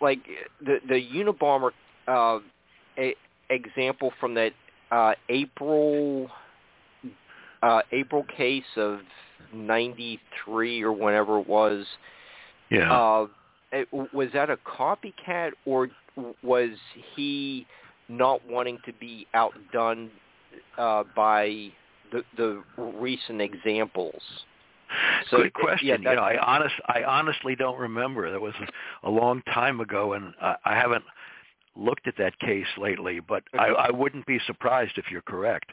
Speaker 1: like the the Unabomber uh, a, example from that uh, April uh, April case of '93 or whenever it was.
Speaker 2: Yeah.
Speaker 1: Uh, it, was that a copycat or was he not wanting to be outdone uh, by the, the recent examples?
Speaker 2: So, Good question. Yeah, you know, I honest, I honestly don't remember. That was a long time ago, and I, I haven't looked at that case lately, but I, I wouldn't be surprised if you're correct.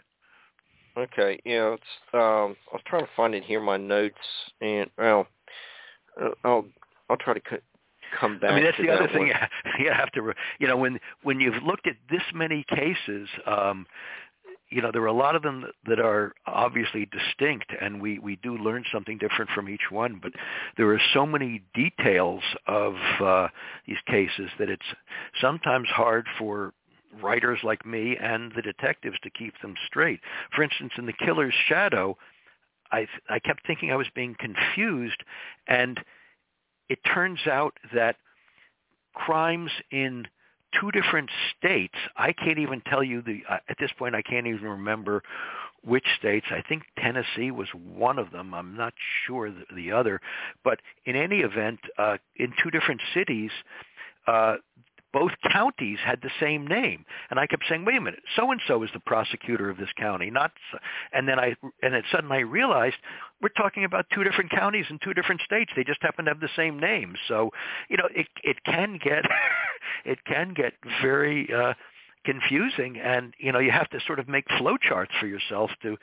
Speaker 1: Okay, yeah, it's um I was trying to find it here in my notes and well uh, I'll I'll try to c- come back
Speaker 2: I mean that's the
Speaker 1: that
Speaker 2: other thing you have to you know when when you've looked at this many cases um you know there are a lot of them that are obviously distinct and we we do learn something different from each one but there are so many details of uh these cases that it's sometimes hard for writers like me and the detectives to keep them straight. For instance in the killer's shadow i i kept thinking i was being confused and it turns out that crimes in two different states. I can't even tell you the uh, at this point I can't even remember which states. I think Tennessee was one of them. I'm not sure the, the other, but in any event, uh, in two different cities, uh, both counties had the same name. And i kept saying wait a minute so and so is the prosecutor of this county not so. and then i and then suddenly i realized we're talking about two different counties in two different states. They just happen to have the same name. So you know it it can get it can get very uh confusing. And you know you have to sort of make flowcharts for yourself to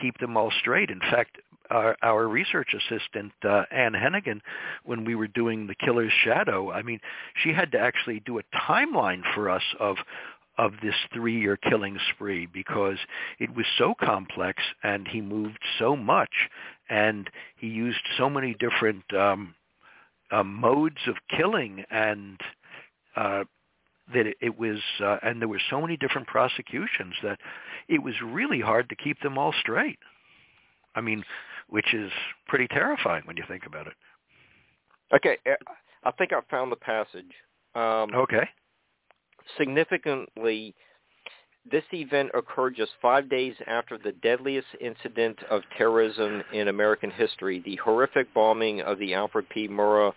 Speaker 2: keep them all straight. In fact our, our research assistant uh, Hennigan, when we were doing the Killer's Shadow, I mean, she had to actually do a timeline for us of of this three-year killing spree because it was so complex and he moved so much and he used so many different um, uh, modes of killing and uh, that it, it was uh, and there were so many different prosecutions that it was really hard to keep them all straight. I mean, which is pretty terrifying when you think about it.
Speaker 1: Okay, uh, I think I found the passage. Um,
Speaker 2: okay.
Speaker 1: Significantly, this event occurred just five days after the deadliest incident of terrorism in American history, the horrific bombing of the Alfred P. Murrah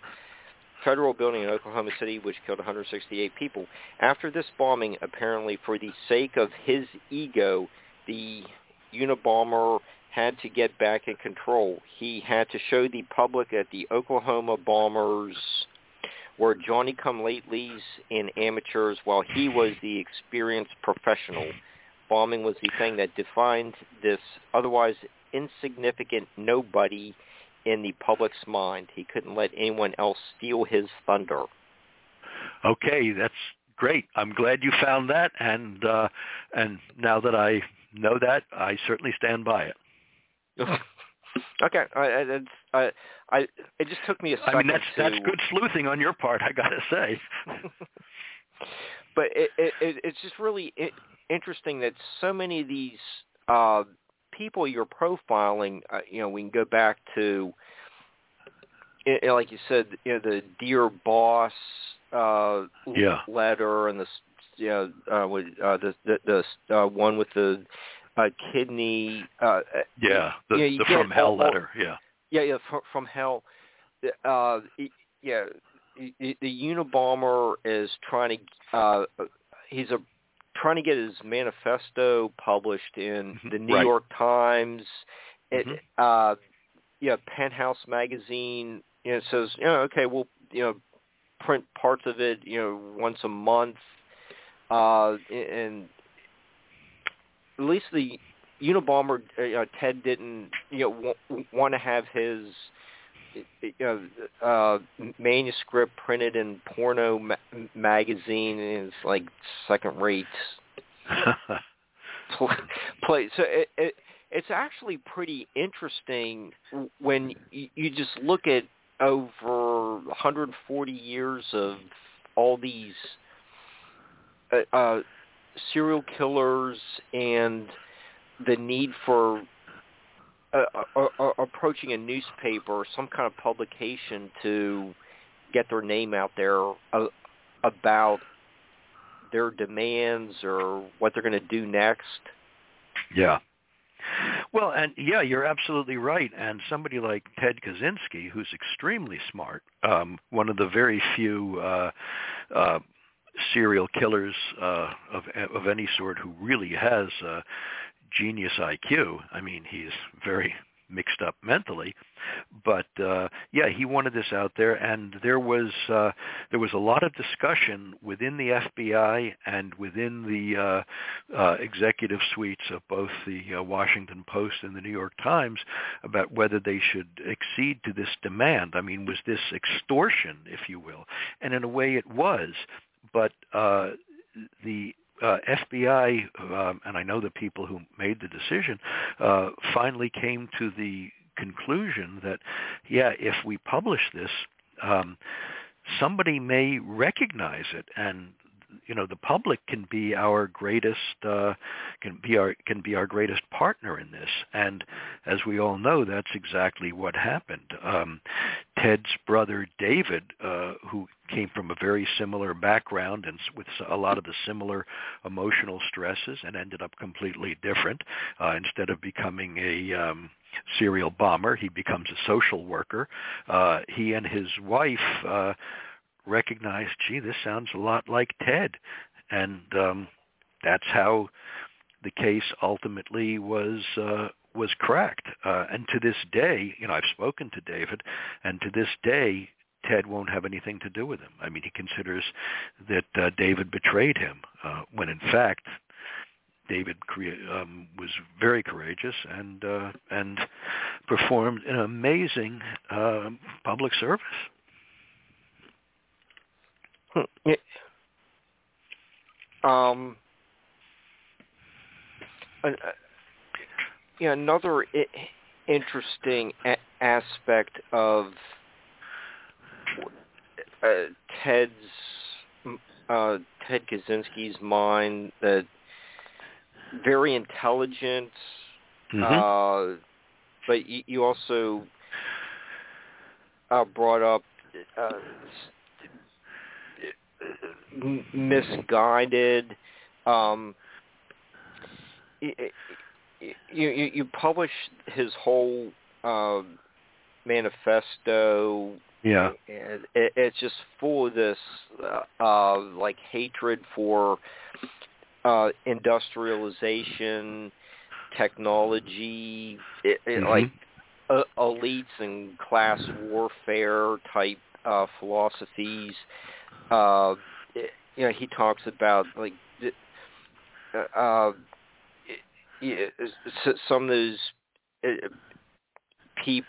Speaker 1: federal building in Oklahoma City, which killed 168 people. After this bombing, apparently for the sake of his ego, the Unabomber had to get back in control. He had to show the public that the Oklahoma Bombers were Johnny-come-latelys and amateurs while he was the experienced professional. Bombing was the thing that defined this otherwise insignificant nobody in the public's mind. He couldn't let anyone else steal his thunder.
Speaker 2: Okay, that's great. I'm glad you found that, and uh, and now that I know that, I certainly stand by it.
Speaker 1: okay, I, I, I, it just took me a second.
Speaker 2: I mean, that's
Speaker 1: to...
Speaker 2: that's good sleuthing on your part. I got to say.
Speaker 1: but it, it, it's just really interesting that so many of these uh, people you're profiling, uh, you know, we can go back to, you know, like you said, you know, the dear boss uh,
Speaker 2: yeah.
Speaker 1: letter and the, you know, uh, with, uh, the the, the uh, one with the uh, kidney. Uh,
Speaker 2: yeah, the,
Speaker 1: you know,
Speaker 2: the from hell letter. Yeah.
Speaker 1: Yeah, yeah, from, from hell. Uh, yeah, the, Unabomber is trying to. Uh, he's a trying to get his manifesto published in
Speaker 2: Mm-hmm.
Speaker 1: the New
Speaker 2: Right.
Speaker 1: York Times. It,
Speaker 2: Mhm.
Speaker 1: uh, yeah, Penthouse magazine. You know, says, you know, okay, we'll you know print parts of it, you know, once a month. Uh, and at least the Unabomber, uh, uh, Ted didn't, you know, w- want to have his you know, uh, manuscript printed in porno ma- magazine it's like second rate play. So it, it it's actually pretty interesting when you, you just look at over 140 years of all these uh, uh, serial killers and the need for uh, uh, uh, approaching a newspaper or some kind of publication to get their name out there uh, about their demands or what they're going to do next.
Speaker 2: Yeah. Well, and yeah, you're absolutely right. And somebody like Ted Kaczynski, who's extremely smart, um, one of the very few uh, uh, serial killers uh, of of any sort who really has uh, genius IQ. I mean, he's very mixed up mentally, but uh, yeah, he wanted this out there, and there was uh, there was a lot of discussion within the FBI and within the uh, uh, executive suites of both the uh, Washington Post and the New York Times about whether they should accede to this demand. I mean, was this extortion, if you will? And in a way, it was, but uh, the uh, FBI, um, and I know the people who made the decision, uh, finally came to the conclusion that, yeah, if we publish this, um, somebody may recognize it, and you know the public can be our greatest uh, can be our can be our greatest partner in this. And as we all know, that's exactly what happened. Um, Ted's brother David, uh, who came from a very similar background and with a lot of the similar emotional stresses, and ended up completely different. Uh, instead of becoming a um, serial bomber, he becomes a social worker. Uh, he and his wife. Uh, recognized, gee, this sounds a lot like Ted, and um, that's how the case ultimately was uh, was cracked. Uh, and to this day, you know, I've spoken to David, and to this day, Ted won't have anything to do with him. I mean, he considers that uh, David betrayed him, uh, when in fact. David um, was very courageous and uh, and performed an amazing uh, public service.
Speaker 1: Um, an, uh, yeah, another I- interesting a- aspect of uh, Ted's uh, Ted Kaczynski's mind that very intelligent, uh, but you, you also uh, brought up uh, misguided. Um, you, you you publish his whole um, manifesto.
Speaker 2: yeah.
Speaker 1: And it, it's just full of this uh, uh, like hatred for uh, industrialization, technology, it, it,
Speaker 2: Mhm.
Speaker 1: like uh, elites and class warfare type uh, philosophies. Uh, you know, he talks about like uh, s- some of those uh, peop,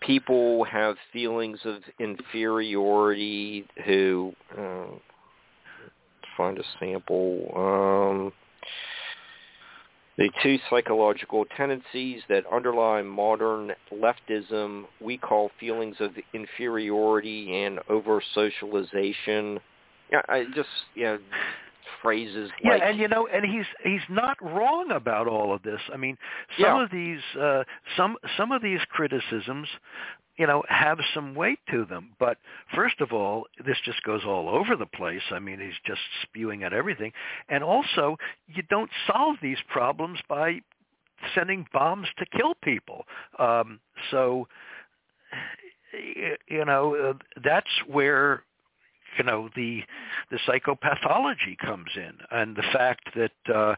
Speaker 1: people have feelings of inferiority who uh, find a sample. Um, the two psychological tendencies that underlie modern leftism we call feelings of inferiority and over-socialization. Yeah, I just you know phrases
Speaker 2: yeah,
Speaker 1: like
Speaker 2: and you know, and he's he's not wrong about all of this. I mean, some
Speaker 1: Yeah.
Speaker 2: of these uh, some some of these criticisms, you know, have some weight to them. But first of all, this just goes all over the place. I mean, he's just spewing at everything, and also you don't solve these problems by sending bombs to kill people. Um, so, you know, uh, that's where you know the the psychopathology comes in, and the fact that. Uh,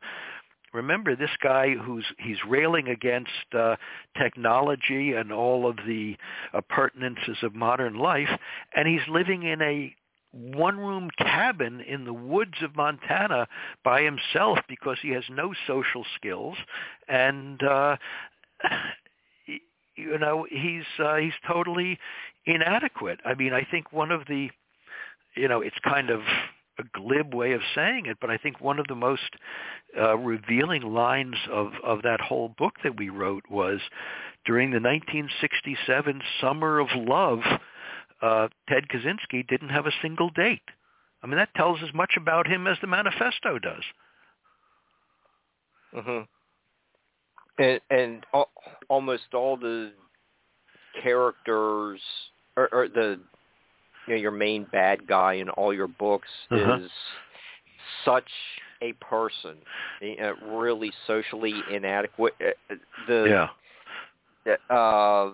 Speaker 2: Remember this guy who's he's railing against uh, technology and all of the appurtenances of modern life, and he's living in a one-room cabin in the woods of Montana by himself because he has no social skills, and uh, you know he's uh, he's totally inadequate. I mean, I think one of the you know it's kind of a glib way of saying it, but I think one of the most uh, revealing lines of, of that whole book that we wrote was during the 1967 Summer of Love, uh, Ted Kaczynski didn't have a single date. I mean, that tells as much about him as the manifesto does.
Speaker 1: Mm-hmm. and and al- almost all the characters or, or the you know your main bad guy in all your books
Speaker 2: Uh-huh.
Speaker 1: is such a person, uh, really socially inadequate. Uh, The
Speaker 2: Yeah.
Speaker 1: uh,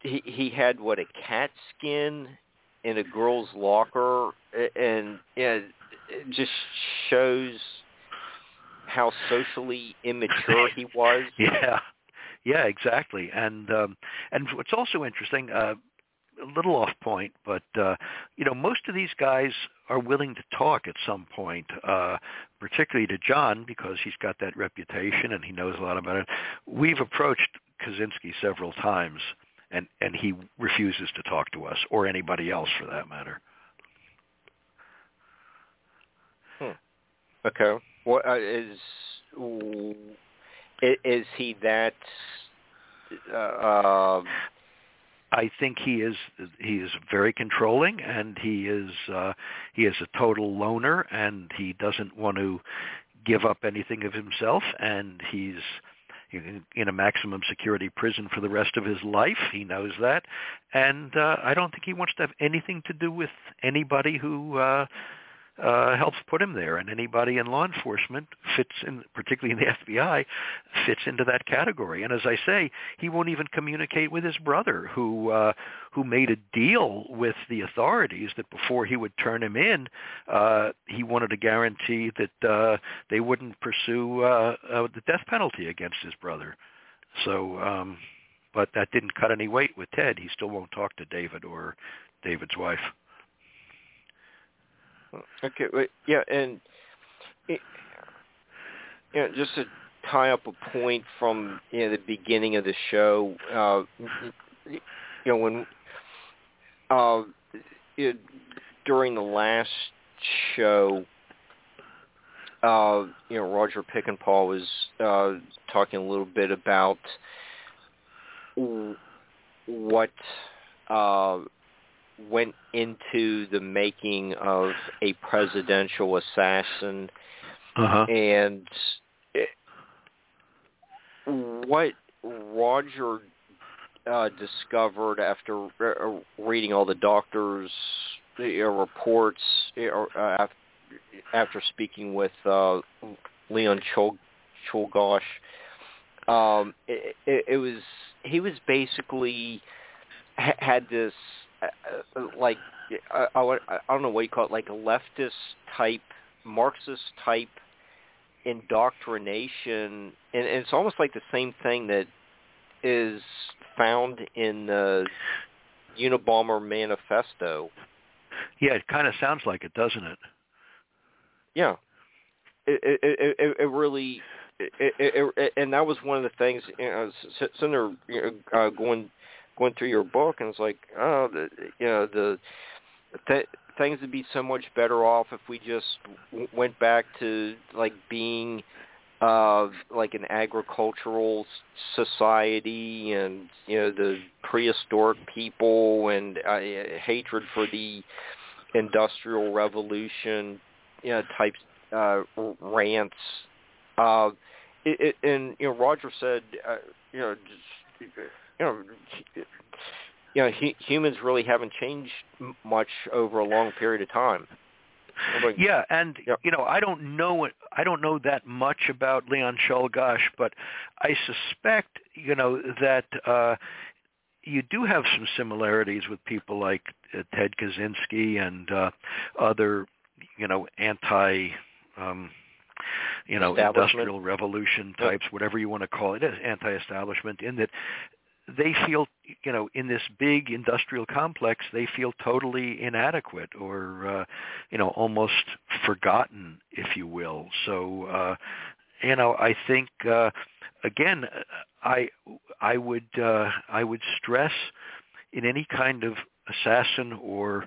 Speaker 1: he he had what a cat skin in a girl's locker, and yeah, it just shows how socially immature he was.
Speaker 2: Yeah, yeah, exactly. And um, and what's also interesting, uh, a little off point, but uh, you know, most of these guys are willing to talk at some point, uh, particularly to John because he's got that reputation and he knows a lot about it. We've approached Kaczynski several times, and and he refuses to talk to us or anybody else for that matter.
Speaker 1: Okay. What uh, is is he that? Uh, um,
Speaker 2: I think he is he is very controlling and he is uh he is a total loner and he doesn't want to give up anything of himself and he's in a maximum security prison for the rest of his life. He knows that. And uh I don't think he wants to have anything to do with anybody who uh uh, helps put him there, and anybody in law enforcement fits in, particularly in the FBI, fits into that category. And as I say, he won't even communicate with his brother, who uh, who made a deal with the authorities that before he would turn him in, uh, he wanted to guarantee that uh, they wouldn't pursue uh, uh, the death penalty against his brother. So, um, but that didn't cut any weight with Ted. He still won't talk to David or David's wife.
Speaker 1: Okay. Wait, yeah, and it, you know, just to tie up a point from you know the beginning of the show. Uh, you know when uh, it, during the last show, uh, you know Roger Pickenpaw was uh, talking a little bit about what uh, went into the making of a presidential assassin
Speaker 2: Uh-huh.
Speaker 1: and it, what Roger uh, discovered after uh, reading all the doctors' uh, reports uh, after, after speaking with uh, Leon Chol- Czolgosz, um, it, it, it was he was basically had this uh, uh, like I, I, I don't know what you call it, like a leftist type, Marxist type indoctrination, and, and it's almost like the same thing that is found in the Unabomber Manifesto.
Speaker 2: Yeah, it kind of sounds like it, doesn't it?
Speaker 1: Yeah, it it it, it, it really. It, it, it, and that was one of the things. You know, s- sitting you know, uh, going going through your book, and it's like, oh, the, you know, the th- things would be so much better off if we just w- went back to like being uh like an agricultural society and you know the prehistoric people and uh, hatred for the industrial revolution, you know, type uh, rants. Uh, it, it, and you know, Roger said, uh, you know, just, you know, you know, humans really haven't changed much over a long period of time.
Speaker 2: Like, yeah, and yeah. you know, I don't know I don't know that much about Leon Czolgosz, but I suspect, you know, that uh you do have some similarities with people like uh, Ted Kaczynski and uh, other, you know, anti, um, you know, industrial revolution types, whatever you want to call it, anti-establishment, in that they feel, you know, in this big industrial complex, they feel totally inadequate or, uh, you know, almost forgotten, if you will. So, uh, you know, I think uh, again, I I would uh, I would stress in any kind of assassin or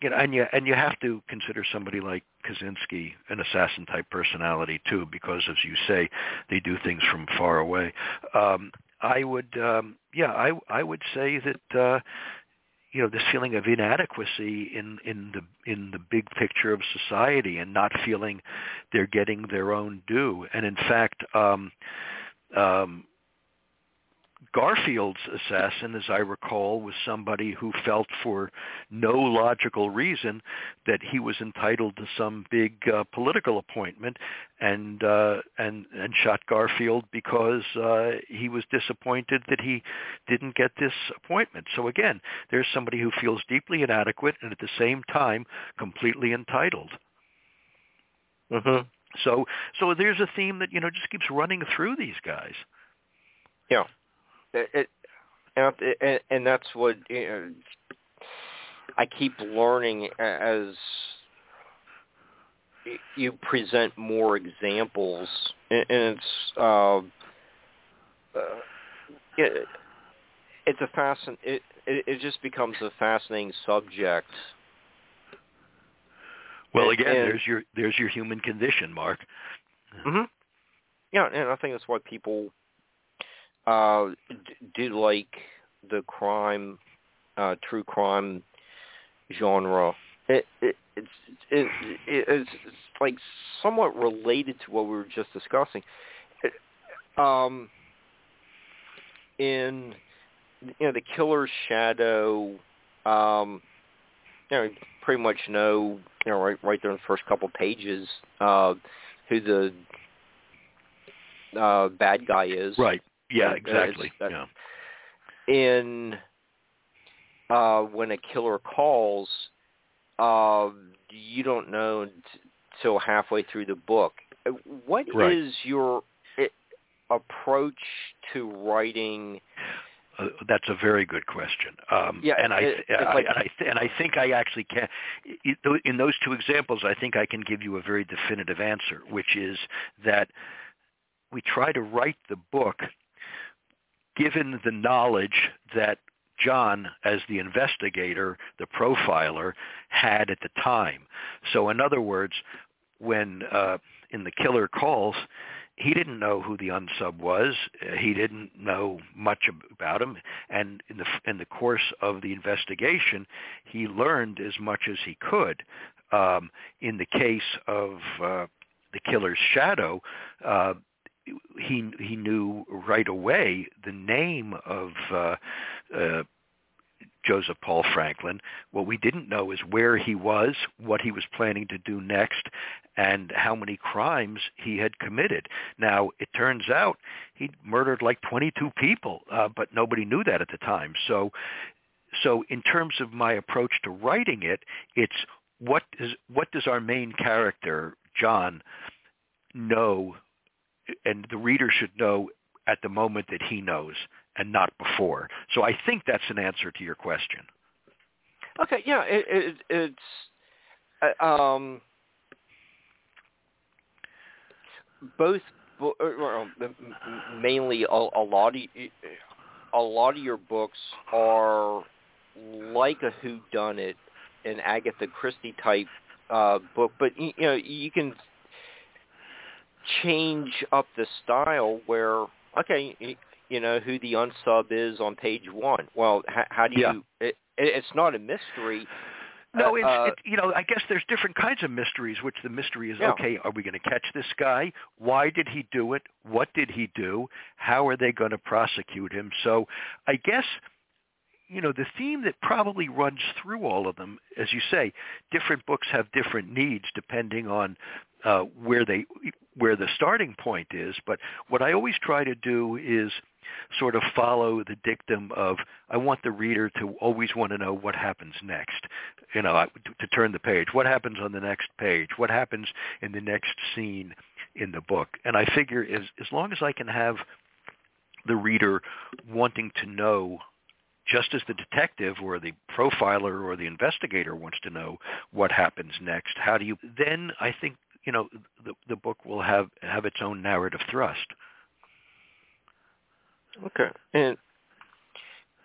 Speaker 2: you know, and you and you have to consider somebody like Kaczynski an assassin type personality too, because as you say, they do things from far away. Um, I would, um, yeah, I I would say that uh, you know this feeling of inadequacy in in the in the big picture of society and not feeling they're getting their own due. And in fact um um Garfield's assassin, as I recall, was somebody who felt for no logical reason that he was entitled to some big uh, political appointment, and uh, and and shot Garfield because uh, he was disappointed that he didn't get this appointment. So again, there's somebody who feels deeply inadequate and at the same time completely entitled.
Speaker 1: Mm-hmm.
Speaker 2: So so there's a theme that you know just keeps running through these guys.
Speaker 1: Yeah it, and, and that's what you know, I keep learning as you present more examples, and it's uh, uh, it, it's a fascin it, it it just becomes a fascinating subject.
Speaker 2: Well, again, and, there's your there's your human condition, Mark.
Speaker 1: Mhm. Yeah, and I think that's why people uh, do like the crime, uh, true crime genre. It, it, it's it, it's it's like somewhat related to what we were just discussing. It, um, in you know the killer's shadow, um, you know, pretty much know you know right right there in the first couple pages uh, who the uh, bad guy is.
Speaker 2: Right. Yeah, exactly. Uh, yeah.
Speaker 1: In uh, when a killer calls, uh, you don't know until halfway through the book. Uh, what
Speaker 2: right.
Speaker 1: is your approach to writing?
Speaker 2: Uh, that's a very good question. Um,
Speaker 1: yeah,
Speaker 2: and I,
Speaker 1: it,
Speaker 2: I,
Speaker 1: like,
Speaker 2: and I and I think I actually can. In those two examples, I think I can give you a very definitive answer, which is that we try to write the book given the knowledge that John, as the investigator, the profiler, had at the time. So in other words, when uh, in the killer calls, he didn't know who the unsub was. He didn't know much about him, and in the in the course of the investigation, he learned as much as he could. Um, in the case of uh, the killer's shadow, uh, he he knew right away the name of uh, uh, Joseph Paul Franklin. What we didn't know is where he was, what he was planning to do next, and how many crimes he had committed. Now, it turns out he murdered like 22 people, uh, but nobody knew that at the time. So, so in terms of my approach to writing it, it's what is what does our main character John know and the reader should know at the moment that he knows and not before. So I think that's an answer to your question.
Speaker 1: Okay, yeah, it, it, it's uh, um, both uh, well, mainly a, a lot of a lot of your books are like a who done it an Agatha Christie type uh, book, but you know you can change up the style where okay you know who the unsub is on page one well how, how do
Speaker 2: yeah.
Speaker 1: you it, it's not a mystery
Speaker 2: no,
Speaker 1: uh,
Speaker 2: it's,
Speaker 1: uh,
Speaker 2: it, you know, I guess there's different kinds of mysteries. Which the mystery is,
Speaker 1: Yeah.
Speaker 2: okay, are we going to catch this guy? Why did he do it? What did he do? How are they going to prosecute him? So, I guess, you know, the theme that probably runs through all of them, as you say, different books have different needs depending on uh, where they where the starting point is. But what I always try to do is sort of follow the dictum of I want the reader to always want to know what happens next. You know, to, to turn the page. What happens on the next page? What happens in the next scene in the book? And I figure as as long as I can have the reader wanting to know just as the detective or the profiler or the investigator wants to know what happens next, how do you then I think you know the the book will have have its own narrative thrust.
Speaker 1: Okay. And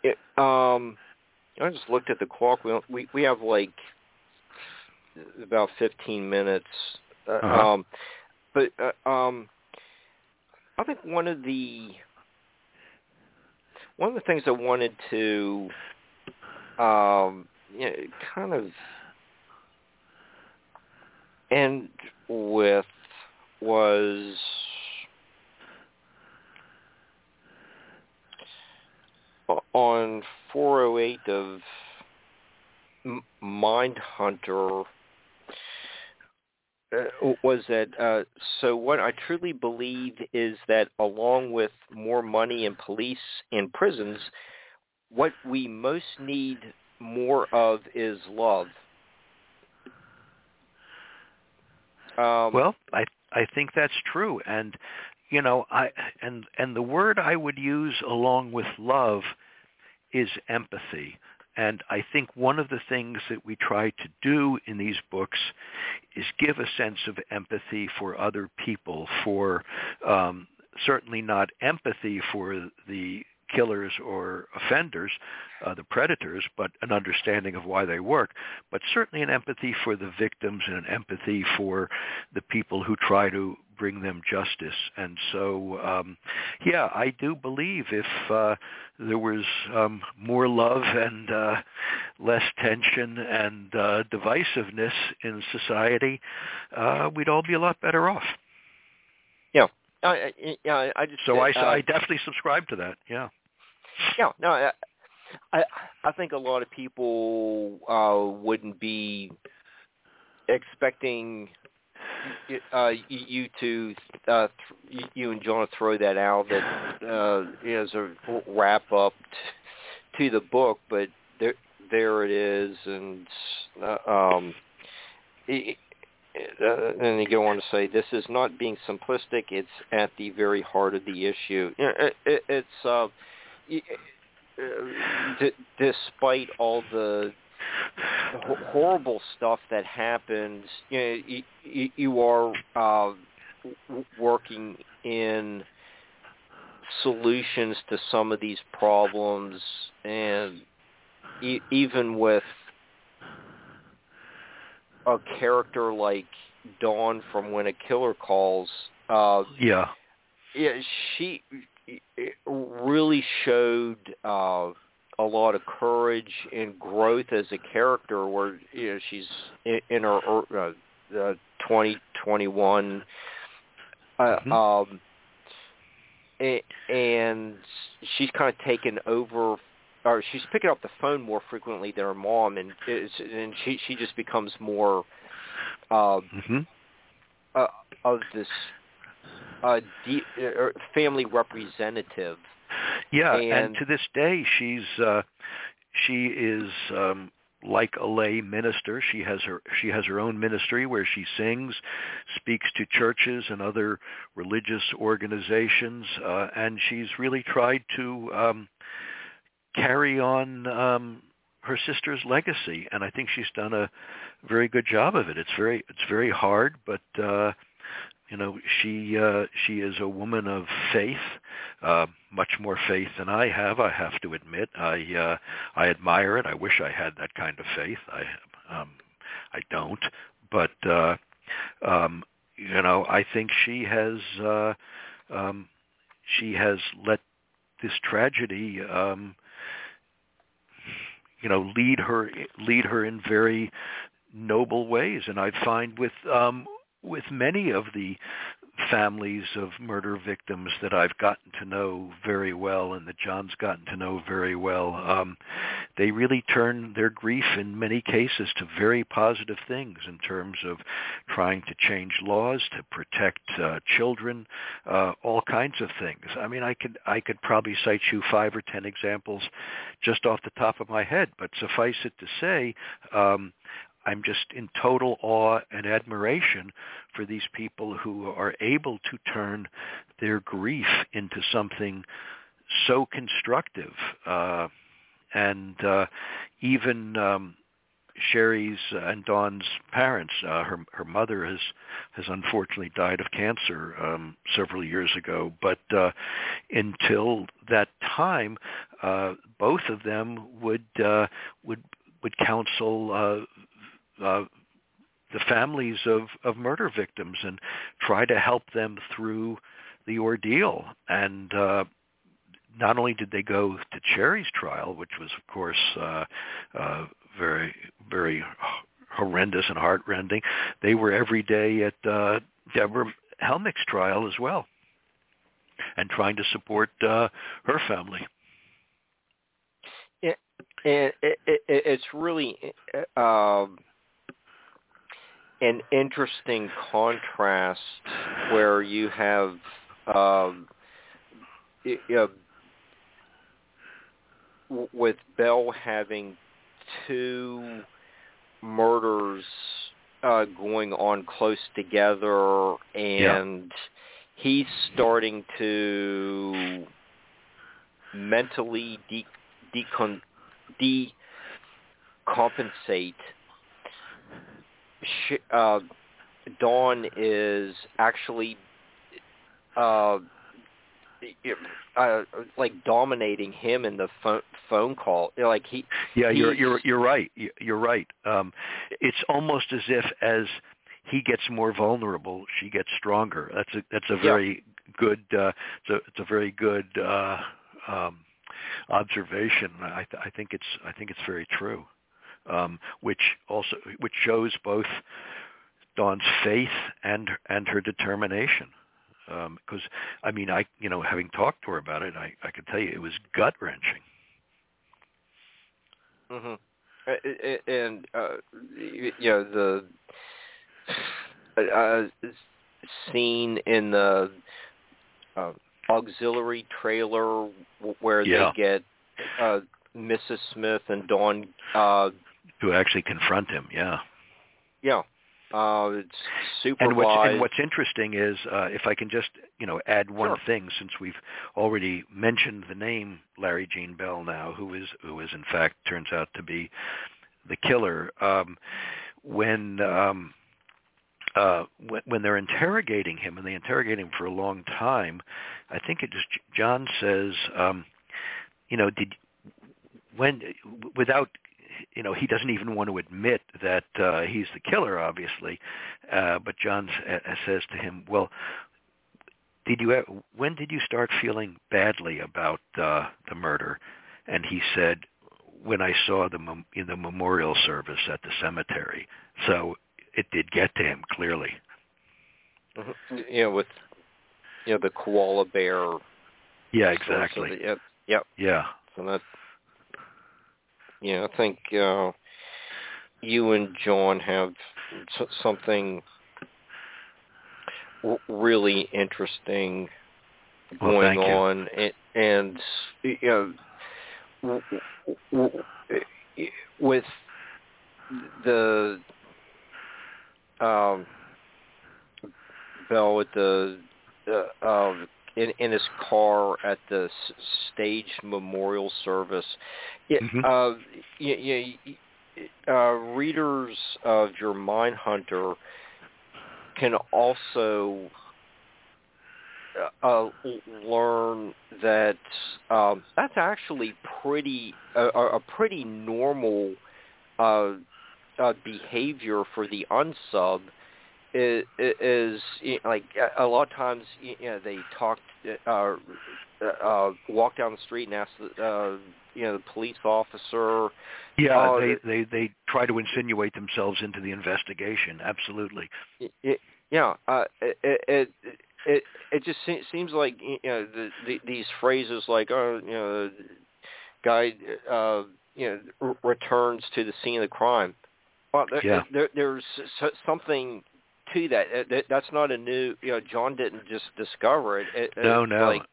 Speaker 1: it, um, I just looked at the clock. We we we have like about 15 minutes. Uh,
Speaker 2: Uh-huh.
Speaker 1: Um, but uh, um, I think one of the one of the things I wanted to um, you know, kind of end with was on 408 of Mindhunter uh, was that uh, so what I truly believe is that along with more money in police and prisons, what we most need more of is love. Um,
Speaker 2: Well, I I think that's true, and you know, I and and the word I would use along with love is empathy. And I think one of the things that we try to do in these books is give a sense of empathy for other people, for um, certainly not empathy for the killers or offenders, uh, the predators, but an understanding of why they work, but certainly an empathy for the victims and an empathy for the people who try to bring them justice. And so, um, yeah, I do believe if uh, there was um, more love and uh, less tension and uh, divisiveness in society, uh, we'd all be a lot better off.
Speaker 1: I, I, yeah, I just
Speaker 2: So I,
Speaker 1: uh,
Speaker 2: I definitely subscribe to that. Yeah.
Speaker 1: Yeah, no, I, I think a lot of people uh wouldn't be expecting uh you to uh th- you and John to throw that out that uh as a wrap up t- to the book, but there there it is, and uh, um. It, uh, and go on to say, "This is not being simplistic. It's at the very heart of the issue. It, it, it's uh, d- despite all the ho- horrible stuff that happens, you know, you, you, you are uh, working in solutions to some of these problems, and e- even with a character like Dawn from When a Killer Calls, uh,
Speaker 2: Yeah.
Speaker 1: yeah, she really showed uh, a lot of courage and growth as a character. Where you know she's in, in her uh, uh, twenty twenty one, uh,
Speaker 2: Mhm.
Speaker 1: um, and she's kind of taken over. Or she's picking up the phone more frequently than her mom, and it's, and she she just becomes more uh,
Speaker 2: hmm
Speaker 1: uh, of this uh, de- uh, family representative.
Speaker 2: Yeah, and,
Speaker 1: And-
Speaker 2: to this day, she's uh, she is um, like a lay minister. She has her she has her own ministry where she sings, speaks to churches and other religious organizations, uh, and she's really tried to um, carry on um, her sister's legacy. And I think she's done a very good job of it. It's very it's very hard, but uh, you know she uh, she is a woman of faith uh, much more faith than I have. I have to admit, I uh, I admire it. I wish I had that kind of faith. I um, I don't, but uh, um, you know, I think she has uh, um, she has let this tragedy, um, you know lead her lead her in very noble ways and i find with um with many of the families of murder victims that I've gotten to know very well and that John's gotten to know very well, um, they really turn their grief in many cases to very positive things in terms of trying to change laws to protect uh, children, uh, all kinds of things. I mean, I could I could probably cite you five or ten examples just off the top of my head, but suffice it to say. Um, I'm just in total awe and admiration for these people who are able to turn their grief into something so constructive. Uh, and uh, even um, Shari's and Dawn's parents, uh, her her mother has has unfortunately died of cancer um, several years ago. But uh, until that time, uh, both of them would uh, would would counsel uh, uh, the families of, of murder victims and try to help them through the ordeal. And uh, not only did they go to Shari's trial, which was, of course, uh, uh, very, very horrendous and heartrending, they were every day at uh, Debra Helmick's trial as well and trying to support uh, her family.
Speaker 1: It, it, it, it's really... Uh, an interesting contrast where you have um, you know, with Bell having two murders uh, going on close together, and yeah. he's starting to mentally de- decon- decompensate uh, Dawn is actually uh, uh, like dominating him in the phone phone call. Like he.
Speaker 2: Yeah, you're you're you're right. You're right. Um, it's almost as if as he gets more vulnerable, she gets stronger. That's a that's a very yeah. good. Uh, it's a it's a very good uh, um, observation. I th- I think it's I think it's very true um, which also which shows both Dawn's faith and and her determination. Because um, I mean, I you know, having talked to her about it, I I can tell you it was gut wrenching.
Speaker 1: Mm-hmm. And uh, you know the uh, scene in the uh, auxiliary trailer where
Speaker 2: yeah.
Speaker 1: they get uh, Mrs. Smith and Dawn uh,
Speaker 2: to actually confront him. Yeah.
Speaker 1: Yeah. Uh, it's super.
Speaker 2: And what's, and what's interesting is, uh, if I can just, you know, add one
Speaker 1: sure.
Speaker 2: thing, since we've already mentioned the name Larry Gene Bell now, who is who is in fact turns out to be the killer. Um, when um, uh, when, when they're interrogating him, and they interrogate him for a long time, I think it just John says, um, you know, did when without you know, he doesn't even want to admit that uh, he's the killer, obviously. Uh, but John uh, says to him, "Well, did you? When did you start feeling badly about uh, the murder?" And he said, "When I saw the mem- in the memorial service at the cemetery." So it did get to him clearly.
Speaker 1: Mm-hmm. You know, with you know the koala bear.
Speaker 2: Yeah, exactly.
Speaker 1: Yep. Yep.
Speaker 2: Yeah.
Speaker 1: So that know, I think uh, you and John have something really interesting going
Speaker 2: well,
Speaker 1: on, and, and you know, with the um, Bell with the uh, um, in in his car at the stage memorial service. It,
Speaker 2: mm-hmm.
Speaker 1: uh, you, you, uh, readers of your Mindhunter can also uh, uh, learn that um, that's actually pretty uh, a pretty normal uh, uh, behavior for the unsub is, is you know, like a lot of times you know they talk uh, uh, walk down the street and ask the uh, you know the police officer.
Speaker 2: Yeah,
Speaker 1: uh,
Speaker 2: they they they try to insinuate themselves into the investigation. Absolutely.
Speaker 1: It, yeah, uh, it, it it it just seems like you know the, the, these phrases like oh you know guy uh, you know returns to the scene of the crime. Well, there,
Speaker 2: yeah.
Speaker 1: there, there's something to that. that. That's not a new. You know, John didn't just discover it. it
Speaker 2: no, no.
Speaker 1: Like,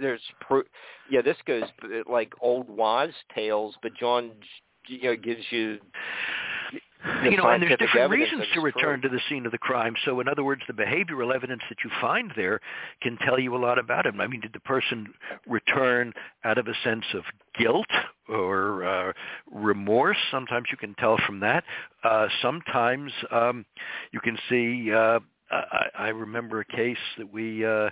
Speaker 1: there's pro- yeah this goes like old wives tales but john you know gives you
Speaker 2: you know, and there's different reasons to return to the scene of the crime. So, in other words, the behavioral evidence that you find there can tell you a lot about him. I mean, did the person return out of a sense of guilt or uh, remorse? Sometimes you can tell from that. Uh, sometimes um, you can see. Uh, I, I remember a case that we uh,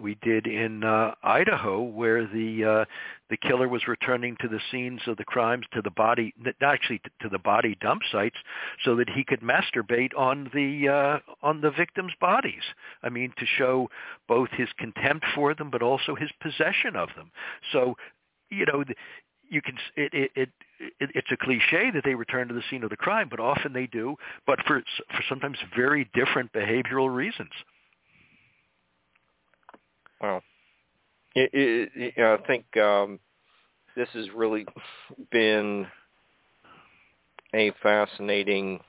Speaker 2: we did in uh, Idaho, where the uh, the killer was returning to the scenes of the crimes to the body, actually to the body dump sites, so that he could masturbate on the uh, on the victims' bodies. I mean, to show both his contempt for them, but also his possession of them. So, you know. You can it, it it it it's a cliche that they return to the scene of the crime, but often they do, but for for sometimes very different behavioral reasons.
Speaker 1: Well, it, it, you know, I think um, this has really been a fascinating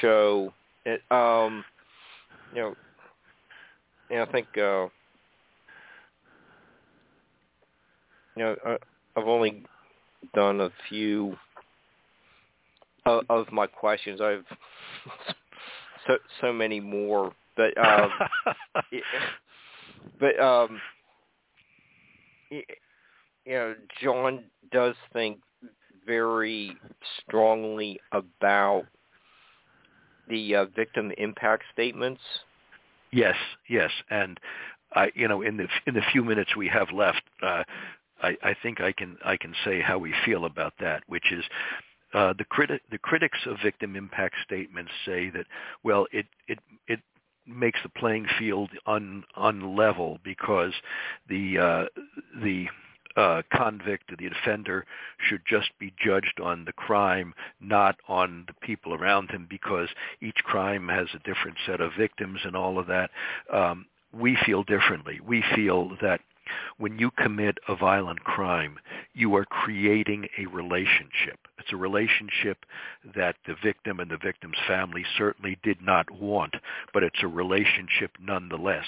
Speaker 1: show. It, um, you know, and I think uh, you know I, I've only done a few of, of my questions. I've so so many more, but um, but um, you know, John does think very strongly about the uh, victim impact statements.
Speaker 2: Yes, yes, and I, you know, in the in the few minutes we have left, uh, I, I think I can I can say how we feel about that, which is. Uh, the, criti- the critics of victim impact statements say that well it it it makes the playing field un, unlevel because the uh, the uh, convict or the offender should just be judged on the crime, not on the people around him, because each crime has a different set of victims and all of that. Um, we feel differently. We feel that when you commit a violent crime, you are creating a relationship. It's a relationship that the victim and the victim's family certainly did not want, but it's a relationship nonetheless.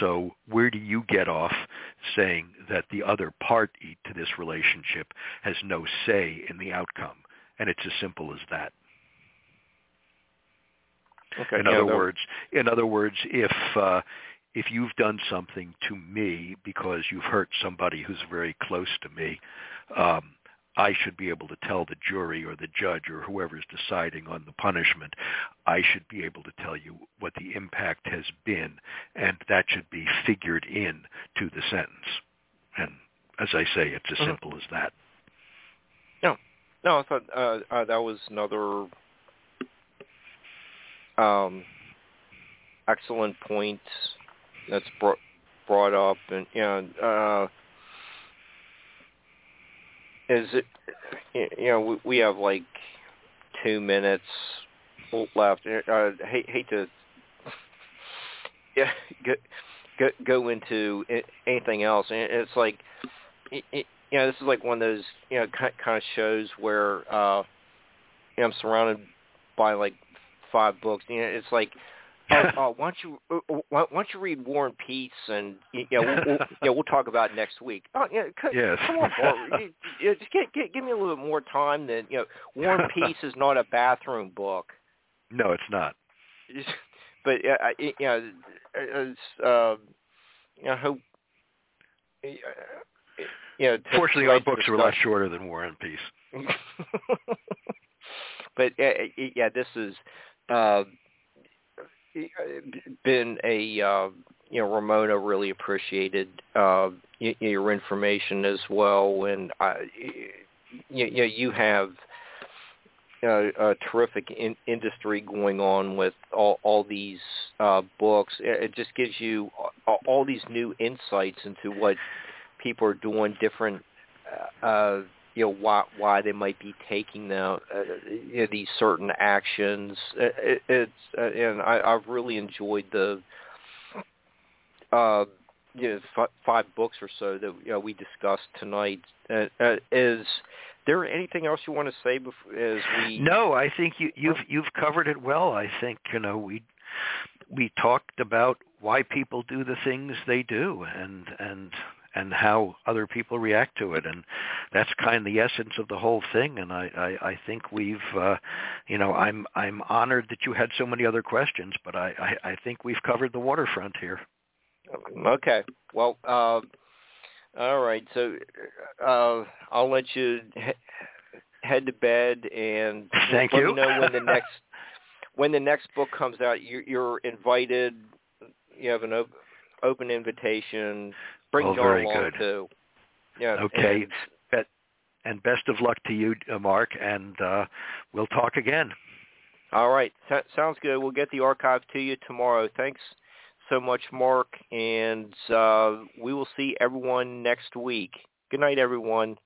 Speaker 2: So where do you get off saying that the other party to this relationship has no say in the outcome? And it's as simple as that.
Speaker 1: Okay,
Speaker 2: in
Speaker 1: yeah,
Speaker 2: other
Speaker 1: that...
Speaker 2: words, in other words, if uh, if you've done something to me because you've hurt somebody who's very close to me, um, I should be able to tell the jury or the judge or whoever is deciding on the punishment, I should be able to tell you what the impact has been, and that should be figured in to the sentence. And as I say, it's as
Speaker 1: mm-hmm.
Speaker 2: simple as that.
Speaker 1: No, no, I thought uh, uh, that was another um, excellent point that's brought brought up, and you know, uh, is it you know we, have like two minutes left. I hate hate to yeah go, go go into anything else, and it's like you know this is like one of those you know kind of shows where uh, you know, I'm surrounded by like five books. You know, it's like uh, uh, why don't you uh, why, don't you read War and Peace and you know we'll, we'll, yeah we'll talk about it next week. Oh yeah, c-
Speaker 2: yes.
Speaker 1: come on, Bart. you, you, just get, get, give me a little bit more time. Than you know, War and Peace is not a bathroom book.
Speaker 2: No, it's not.
Speaker 1: but uh, you know, it's, uh, you know, hope. You know, to,
Speaker 2: Fortunately,
Speaker 1: to
Speaker 2: our books are a lot shorter than War and Peace.
Speaker 1: but uh, yeah, this is. Uh, been a uh, you know Ramona really appreciated uh, your information as well, and I, you, you know you have uh, a terrific in, industry going on with all, all these uh, books. It, just gives you all these new insights into what people are doing, different, uh, you know, why why they might be taking the, uh, you know, these certain actions. It, it's uh, and I, I've really enjoyed the. Uh, you know, five books or so that you know, we discussed tonight. Uh, uh, is there anything else you want to say before, as we?
Speaker 2: No, I think you, you've you've covered it well. I think you know we we talked about why people do the things they do and and and how other people react to it and that's kind of the essence of the whole thing and i i, I think we've uh you know i'm i'm honored that you had so many other questions but i i, I think we've covered the waterfront here
Speaker 1: okay well uh all right. So uh, I'll let you he- head to bed and
Speaker 2: Thank
Speaker 1: let
Speaker 2: you.
Speaker 1: me know when the next when the next book comes out. You're, you're invited. You have an op- open invitation. Bring
Speaker 2: Oh, very
Speaker 1: along
Speaker 2: good.
Speaker 1: too. Yeah.
Speaker 2: Okay.
Speaker 1: and-
Speaker 2: and best of luck to you, uh, Mark, and uh, we'll talk again.
Speaker 1: all right. So- sounds good. We'll get the archive to you tomorrow. Thanks so much, Mark, and uh, we will see everyone next week. Good night, everyone.